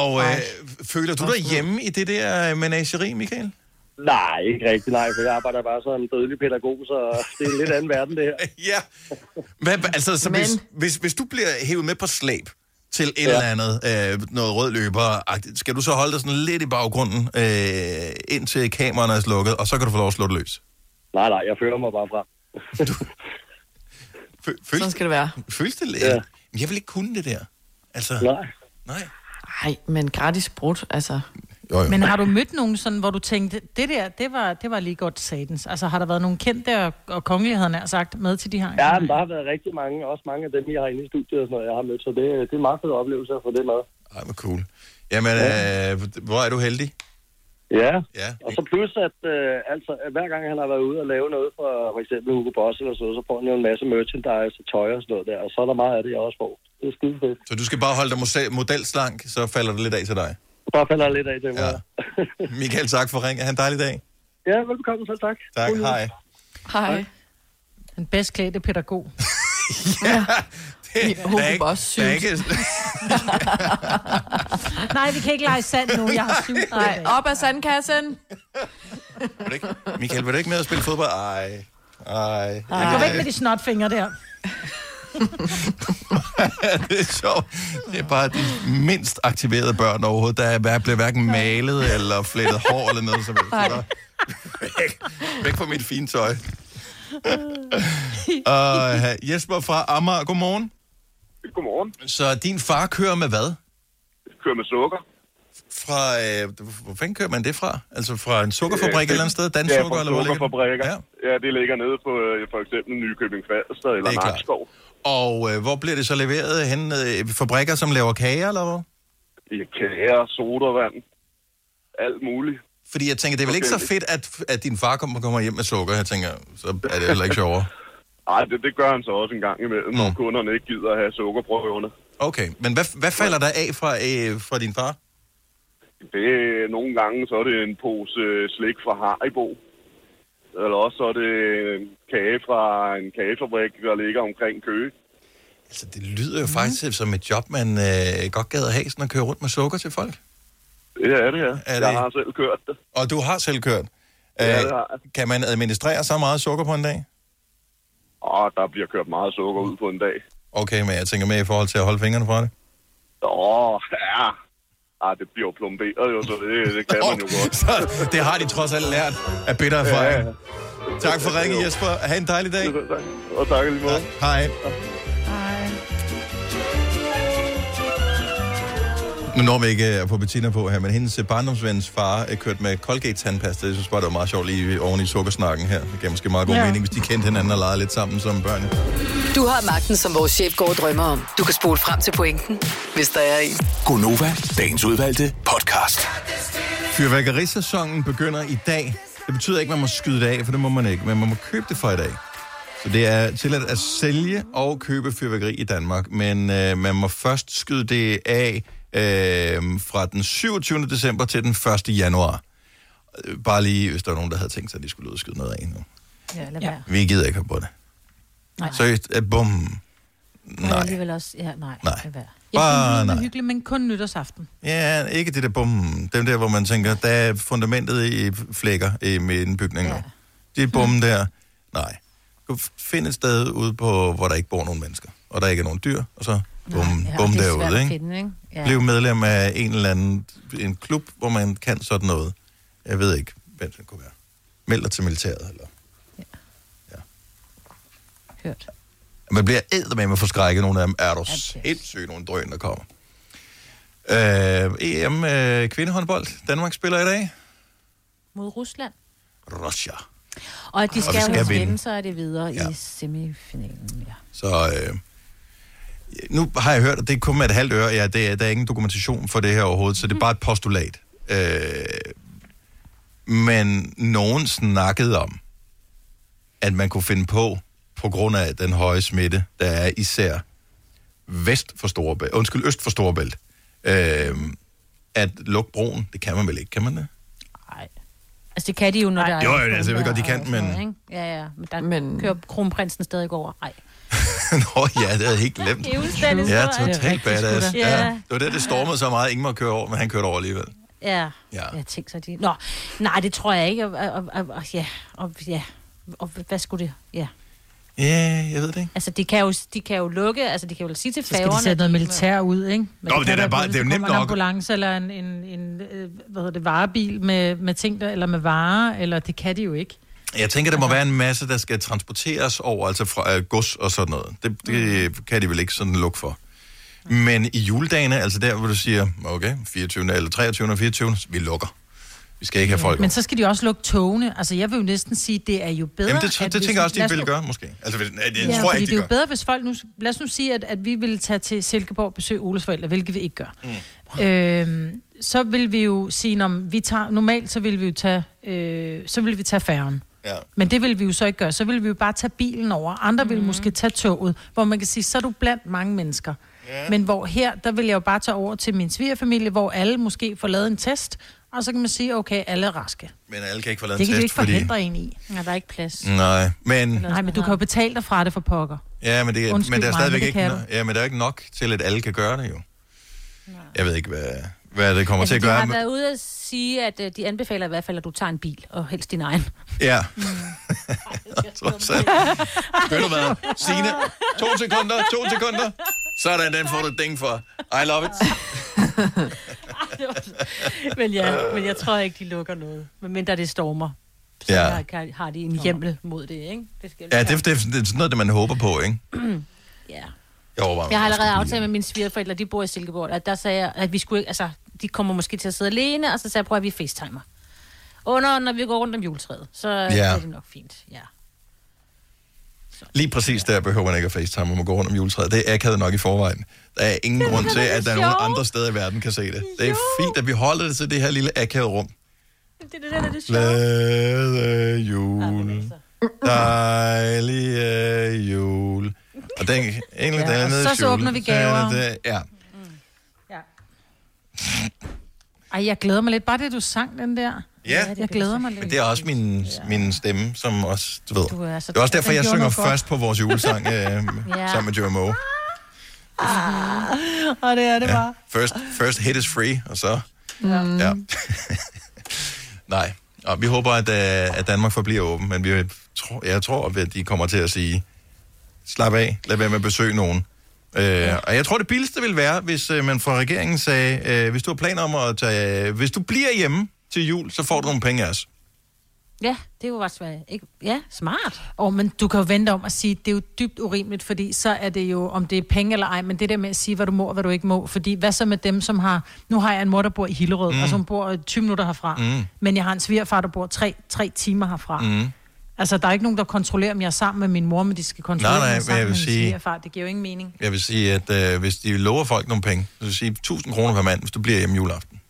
Og øh, føler du dig hjemme i det der menageri, Michael?
Nej, ikke rigtigt nej, for jeg arbejder bare som en dødelig pædagog, så det er en lidt anden verden, det her.
ja. Hvad, altså, så hvis, hvis, hvis du bliver hævet med på slæb til et
Ja.
eller andet, øh, noget rød løber, skal du så holde dig sådan lidt i baggrunden, øh, indtil kameraerne er slukket, og så kan du få lov at slå det løs?
Nej, nej, jeg føler mig bare frem.
Føles,
Sådan skal det være.
Føles det lidt? Ja. Jeg vil ikke kunne det der. Altså,
nej.
Nej.
Nej, men gratis brud, altså.
Jo, jo.
Men har du mødt nogen, sådan, hvor du tænkte, det der, det var, det var lige godt satans? Altså har der været nogle kendte og, og kongelige, havde jeg sagt, med til de her?
Ja, men der har været rigtig mange, også mange af dem, jeg har inde i studiet og sådan noget, jeg har mødt, så det, det er meget fed oplevelse at få det med.
Ej, hvor cool. Jamen, øh, hvor er du heldig?
Ja,
ja.
og så plus, at øh, altså, at hver gang han har været ude og lave noget for for eksempel Hugo Boss eller så, så får han jo en masse merchandise og tøj og sådan noget der, og så er der meget af det, jeg også får. Det er skide fedt.
Så du skal bare holde dig model- modelslank, så falder det lidt af til dig.
Bare falder lidt af mig.
Ja. Michael, tak for ringen. Ha' en dejlig dag.
Ja, velbekomme selv, tak.
Tak,
jul.
hej.
Hej.
Den bedst klædte pædagog.
Der er ikke, der er ikke,
Nej, vi kan ikke lege sand nu. Jeg har syv.
Nej, op af sandkassen.
vil ikke, Michael, vil du ikke med at spille fodbold? Ej. Ej.
Ej. Gå væk med de snotfingre der.
det er sjovt. Det er bare de mindst aktiverede børn overhovedet. Der er, bliver hverken malet eller flettet hår eller noget som helst. Så Væk, væk fra mit fine tøj. uh, Jesper fra Amager, godmorgen.
Godmorgen.
Så din far kører med hvad?
Kører med sukker.
Fra, øh, hvor fanden kører man det fra? Altså fra en sukkerfabrik et eller andet sted? Dansk
ja,
sukker,
fra
eller hvor ligger det?
Ja. ja, det ligger nede på øh, for eksempel Nykøbing Falster eller
er.
Nakskov.
Og øh, hvor bliver det så leveret hen? Øh, fabrikker, som laver kager, eller hvad?
I kager, sodavand, alt muligt.
Fordi jeg tænker, det er vel ikke så fedt, at, at din far kommer, kommer hjem med sukker. Jeg tænker, så er det heller ikke sjovere.
Nej, det, det gør han så også en gang imellem, mm. når kunderne ikke gider at have sukkerprøverne.
Okay, men hvad, hvad falder der af fra, øh, fra din far?
Det nogle gange, så er det en pose øh, slik fra Haribo. Eller også så er det en kage fra en kagefabrik, der ligger omkring Køge.
Altså, det lyder jo faktisk som et job, man øh, godt gad at have, sådan at køre rundt med sukker til folk.
Det er det, ja.
Er
Jeg
det-
har selv kørt det.
Og du har selv kørt.
Ja,
Øh,
det har jeg.
kan man administrere så meget sukker på en dag?
Og der bliver kørt meget sukker ud på en dag.
okay med. Jeg tænker med i forhold til at holde fingrene fra det.
Åh, ja. Ah, det bliver plomberet jo, så det, det kan man jo godt.
Så det har de trods alt lært af bitter erfaring.
Ja, ja.
Tak for ringen, Jesper. Ha' en dejlig dag.
Og tak lige måde.
Hej. Nu når vi ikke er på Bettina på her, men hendes barndomsvens far er kørt med Colgate-tandpasta. Jeg synes bare, det var meget sjovt lige oven i sukkersnakken her. Det gav måske meget god
Ja.
ja. mening, hvis de kendte hinanden og legede lidt sammen som børn.
Du har magten, som vores chef går og drømmer om. Du kan spole frem til pointen, hvis der er en.
Gonova, dagens udvalgte podcast.
Fyrværkerisæsonen begynder i dag. Det betyder ikke, at man må skyde det af, for det må man ikke, men man må købe det for i dag. Så det er tilladt at sælge og købe fyrværkeri i Danmark, men øh, man må først skyde det af øh, fra den 27. december til den 1. januar. Øh, Bare lige, hvis der var nogen, der havde tænkt sig, at de skulle ud og skyde noget af nu.
Ja, lad være.
Vi gider ikke have på det.
Nej.
Seriøst, øh, bum.
Nej.
Nej.
alligevel også, ja, nej.
Nej.
Lad være.
Jeg
Bare
synes, det er hyggeligt, men kun nytårsaften.
Ja, ikke det der bum. Dem der, hvor man tænker, der er fundamentet i flækker i med en bygning nu. De bum der, nej. Du find et sted ude på, hvor der ikke bor nogen mennesker, og der ikke er nogen dyr, og så bum,
Ja,
bum
det er svært
derude,
at
ikke?
finde, ikke? Ja.
Bliv medlem af en eller anden en klub, hvor man kan sådan noget. Jeg ved ikke, hvem det kunne være. Meld dig til militæret, eller...
Hørt.
Man bliver æd med at forskrække nogle af dem. Er du sindssygt nogle drøn, der kommer. Øh, EM øh, kvindehåndbold. Danmark spiller i dag.
Mod Rusland.
Russia.
Og at de
Og
skal,
vi skal vinde.
så er det videre
Ja.
ja. i semifinalen. Ja.
Så øh, nu har jeg hørt, at det er kun med et halvt øre. Ja, det er, der er ingen dokumentation for det her overhovedet, så det er bare et postulat. Øh, men nogen snakkede om, at man kunne finde på, på grund af den høje smitte, der er især vest for Storebælt, undskyld, øst for Storebælt, øh, at lukke broen, det kan man vel ikke, kan man det?
Altså, det kan de jo, når der er...
Jo, jo, altså, jeg ved godt, de kan, men-?
Ja, ja, men der men... kører kronprinsen stadig over. Nej.
Nå ja, det havde jeg helt glemt.
Det er
Ja, totalt
Det er
badass. Ja.
Ja.
Det var det, det stormede så meget, ingen må køre over, men han kørte over alligevel.
Ja.
Ja.
Jeg tænkte så, de... Nå, nej, det tror jeg ikke. Og, og, og, og ja, og, ja. Og hvad skulle det? Ja.
Ja, jeg ved det ikke.
Altså, de kan jo, de kan jo lukke, altså, de kan jo sige til
Så skal
færgerne...
de sætte noget militær ud, ikke?
Nå, men det er bare- det er jo nemt
kommer En
nok.
ambulance eller en, en, en øh, hvad hedder det, varebil med, med ting, der, eller med varer, eller det kan de jo ikke.
Jeg tænker, der må være en masse, der skal transporteres over, altså fra øh, gods og sådan noget. Det, det
Mm.
kan de vel ikke sådan lukke for. Men i juledagene, altså der, hvor du siger, okay, 24. eller 23. og 24. vi lukker. Vi skal ikke have folk
Men så skal de også lukke togene. Altså, jeg vil jo næsten sige, det er jo bedre...
Jamen, det, det det tænker jeg også, de vil gøre, måske. Altså, det, det
ja,
tror jeg ikke,
det
de
er jo
gør.
bedre, hvis folk nu... Lad os nu sige, at, at vi ville tage til Silkeborg og besøge Oles forældre, hvilket vi ikke gør. Mm. Øhm, så vil vi jo sige, om vi tager... Normalt, så vil vi jo tage, øh, så vil vi tage færgen.
Ja.
Men det vil vi jo så ikke gøre. Så vil vi jo bare tage bilen over. Andre mm. vil måske tage toget, hvor man kan sige, så er du blandt mange mennesker. Ja. Men hvor her, der vil jeg jo bare tage over til min svigerfamilie, hvor alle måske får lavet en test, og så kan man sige, okay, alle er raske.
Men alle kan ikke få lavet
Det
en
kan du
test,
ikke forhindre en i.
Nej, der er ikke plads.
Nej, men...
Nej, men du kan jo betale dig fra det for pokker.
Ja, men, det,
Undskyld
men der er
mig,
stadigvæk
det
ikke, no- ja, men der er ikke nok til, at alle kan gøre det jo. Jeg ved ikke, hvad, hvad det kommer
Altså,
til at
de
gøre.
har
men-
været ude at sige, at øh, de anbefaler i hvert fald, at du tager en bil, og helst din egen.
Ja. Alt. Ved du hvad? Signe, to sekunder, to sekunder. Sådan, den får du ding for. I love it.
men ja, men jeg tror ikke, de lukker noget. Medmindre det stormer. Så
Ja.
kan, har de en hjemmel mod det, ikke? Det skal
Ja, det, det, det er sådan noget, det man håber på, ikke?
ja.
Jeg overvejer,
Jeg har allerede aftalt med mine svigerforældre, de bor i Silkeborg, at der sagde jeg, at vi skulle ikke, altså, de kommer måske til at sidde alene, og så sagde jeg, prøv at vi facetimer. Under, når vi går rundt om juletræet, så
Ja.
er det nok fint, ja.
Lige præcis der behøver man ikke at facetime, man må gå rundt om juletræet. Det er akavet nok i forvejen. Der er ingen grund til, at der er nogen andre steder i verden kan se det. Det er fint, at vi holder det til det her lille akavet rum.
Det er det, der er det sjove.
Glade jul. Dejlige jul. Og den,
Ja,
den er nede i
så- så åbner vi gaver.
Er Ja.
Ej, jeg glæder mig lidt. Bare det, du sang den der.
Ja,
Jeg glæder mig lidt.
men det er også min, min stemme, som også, du ved.
Du er så-
det er også derfor, jeg synger først på vores julesang øh,
Ja.
sammen med Joe Moe.
Og det er det bare.
First, first hit is free, og så...
Mm.
Ja. Nej, og vi håber, at, øh, at Danmark forbliver åben, men vi tror, jeg tror, at de kommer til at sige, slap af, lad være med at besøge nogen. Øh, og jeg tror, det billigste vil være, hvis øh, man fra regeringen sagde, øh, hvis du har planer om at tage, hvis du bliver hjemme til jul, så får du nogle penge af os.
Ja, det er jo også. Ikke? Ja, smart.
Og men du kan jo vente om at sige, det er jo dybt urimeligt, fordi så er det jo, om det er penge eller ej, men det der med at sige, hvad du må og hvad du ikke må. Fordi hvad så med dem, som har... Nu har jeg en mor, der bor i Hillerød,
Mm.
mm. og som bor 20 minutter herfra.
Mm.
Men jeg har en svigerfar, der bor 3, 3 timer herfra.
Mm.
Altså, der er ikke nogen, der kontrollerer, om jeg er sammen med min mor, men de skal kontrollere,
Nej, nej,
om jeg er
vil
min
sige-
svigerfar. Det giver jo ingen mening.
Jeg vil sige, at øh, hvis de lover folk nogle penge, så vil sige 1000 kroner per mand, hvis du bliver hjemme juleaften.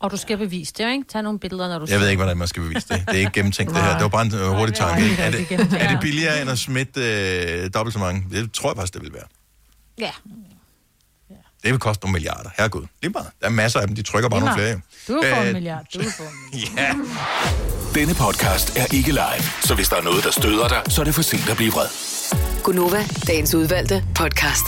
Og du skal bevise det, ikke? Tag nogle billeder, når du
Jeg ved ikke, hvordan man skal bevise det. Det er ikke gennemtænkt, det her. Det var bare en øh, hurtig tanke. ikke? Er det, er det billigere end at smitte øh, dobbelt så mange? Det tror jeg faktisk, det vil være.
Ja.
Det vil koste nogle milliarder. Herregud. Lige meget. Der er masser af dem. De trykker bare nogle flere.
Du får
Øh,
en milliard. Du får en
Ja.
Denne podcast er ikke live, så hvis der er noget, der støder dig, så er det for sent at blive vred.
Gunova, dagens udvalgte podcast.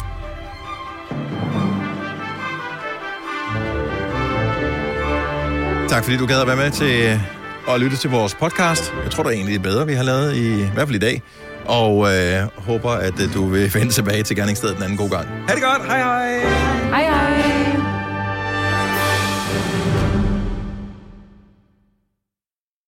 Tak fordi du gad at være med til at lytte til vores podcast. Jeg tror, det er egentlig bedre, vi har lavet, i, i hvert fald i dag. Og øh, håber, at øh, du vil vende tilbage til gerningsstedet den anden god gang. Ha' det godt. Hej hej.
Hej hej.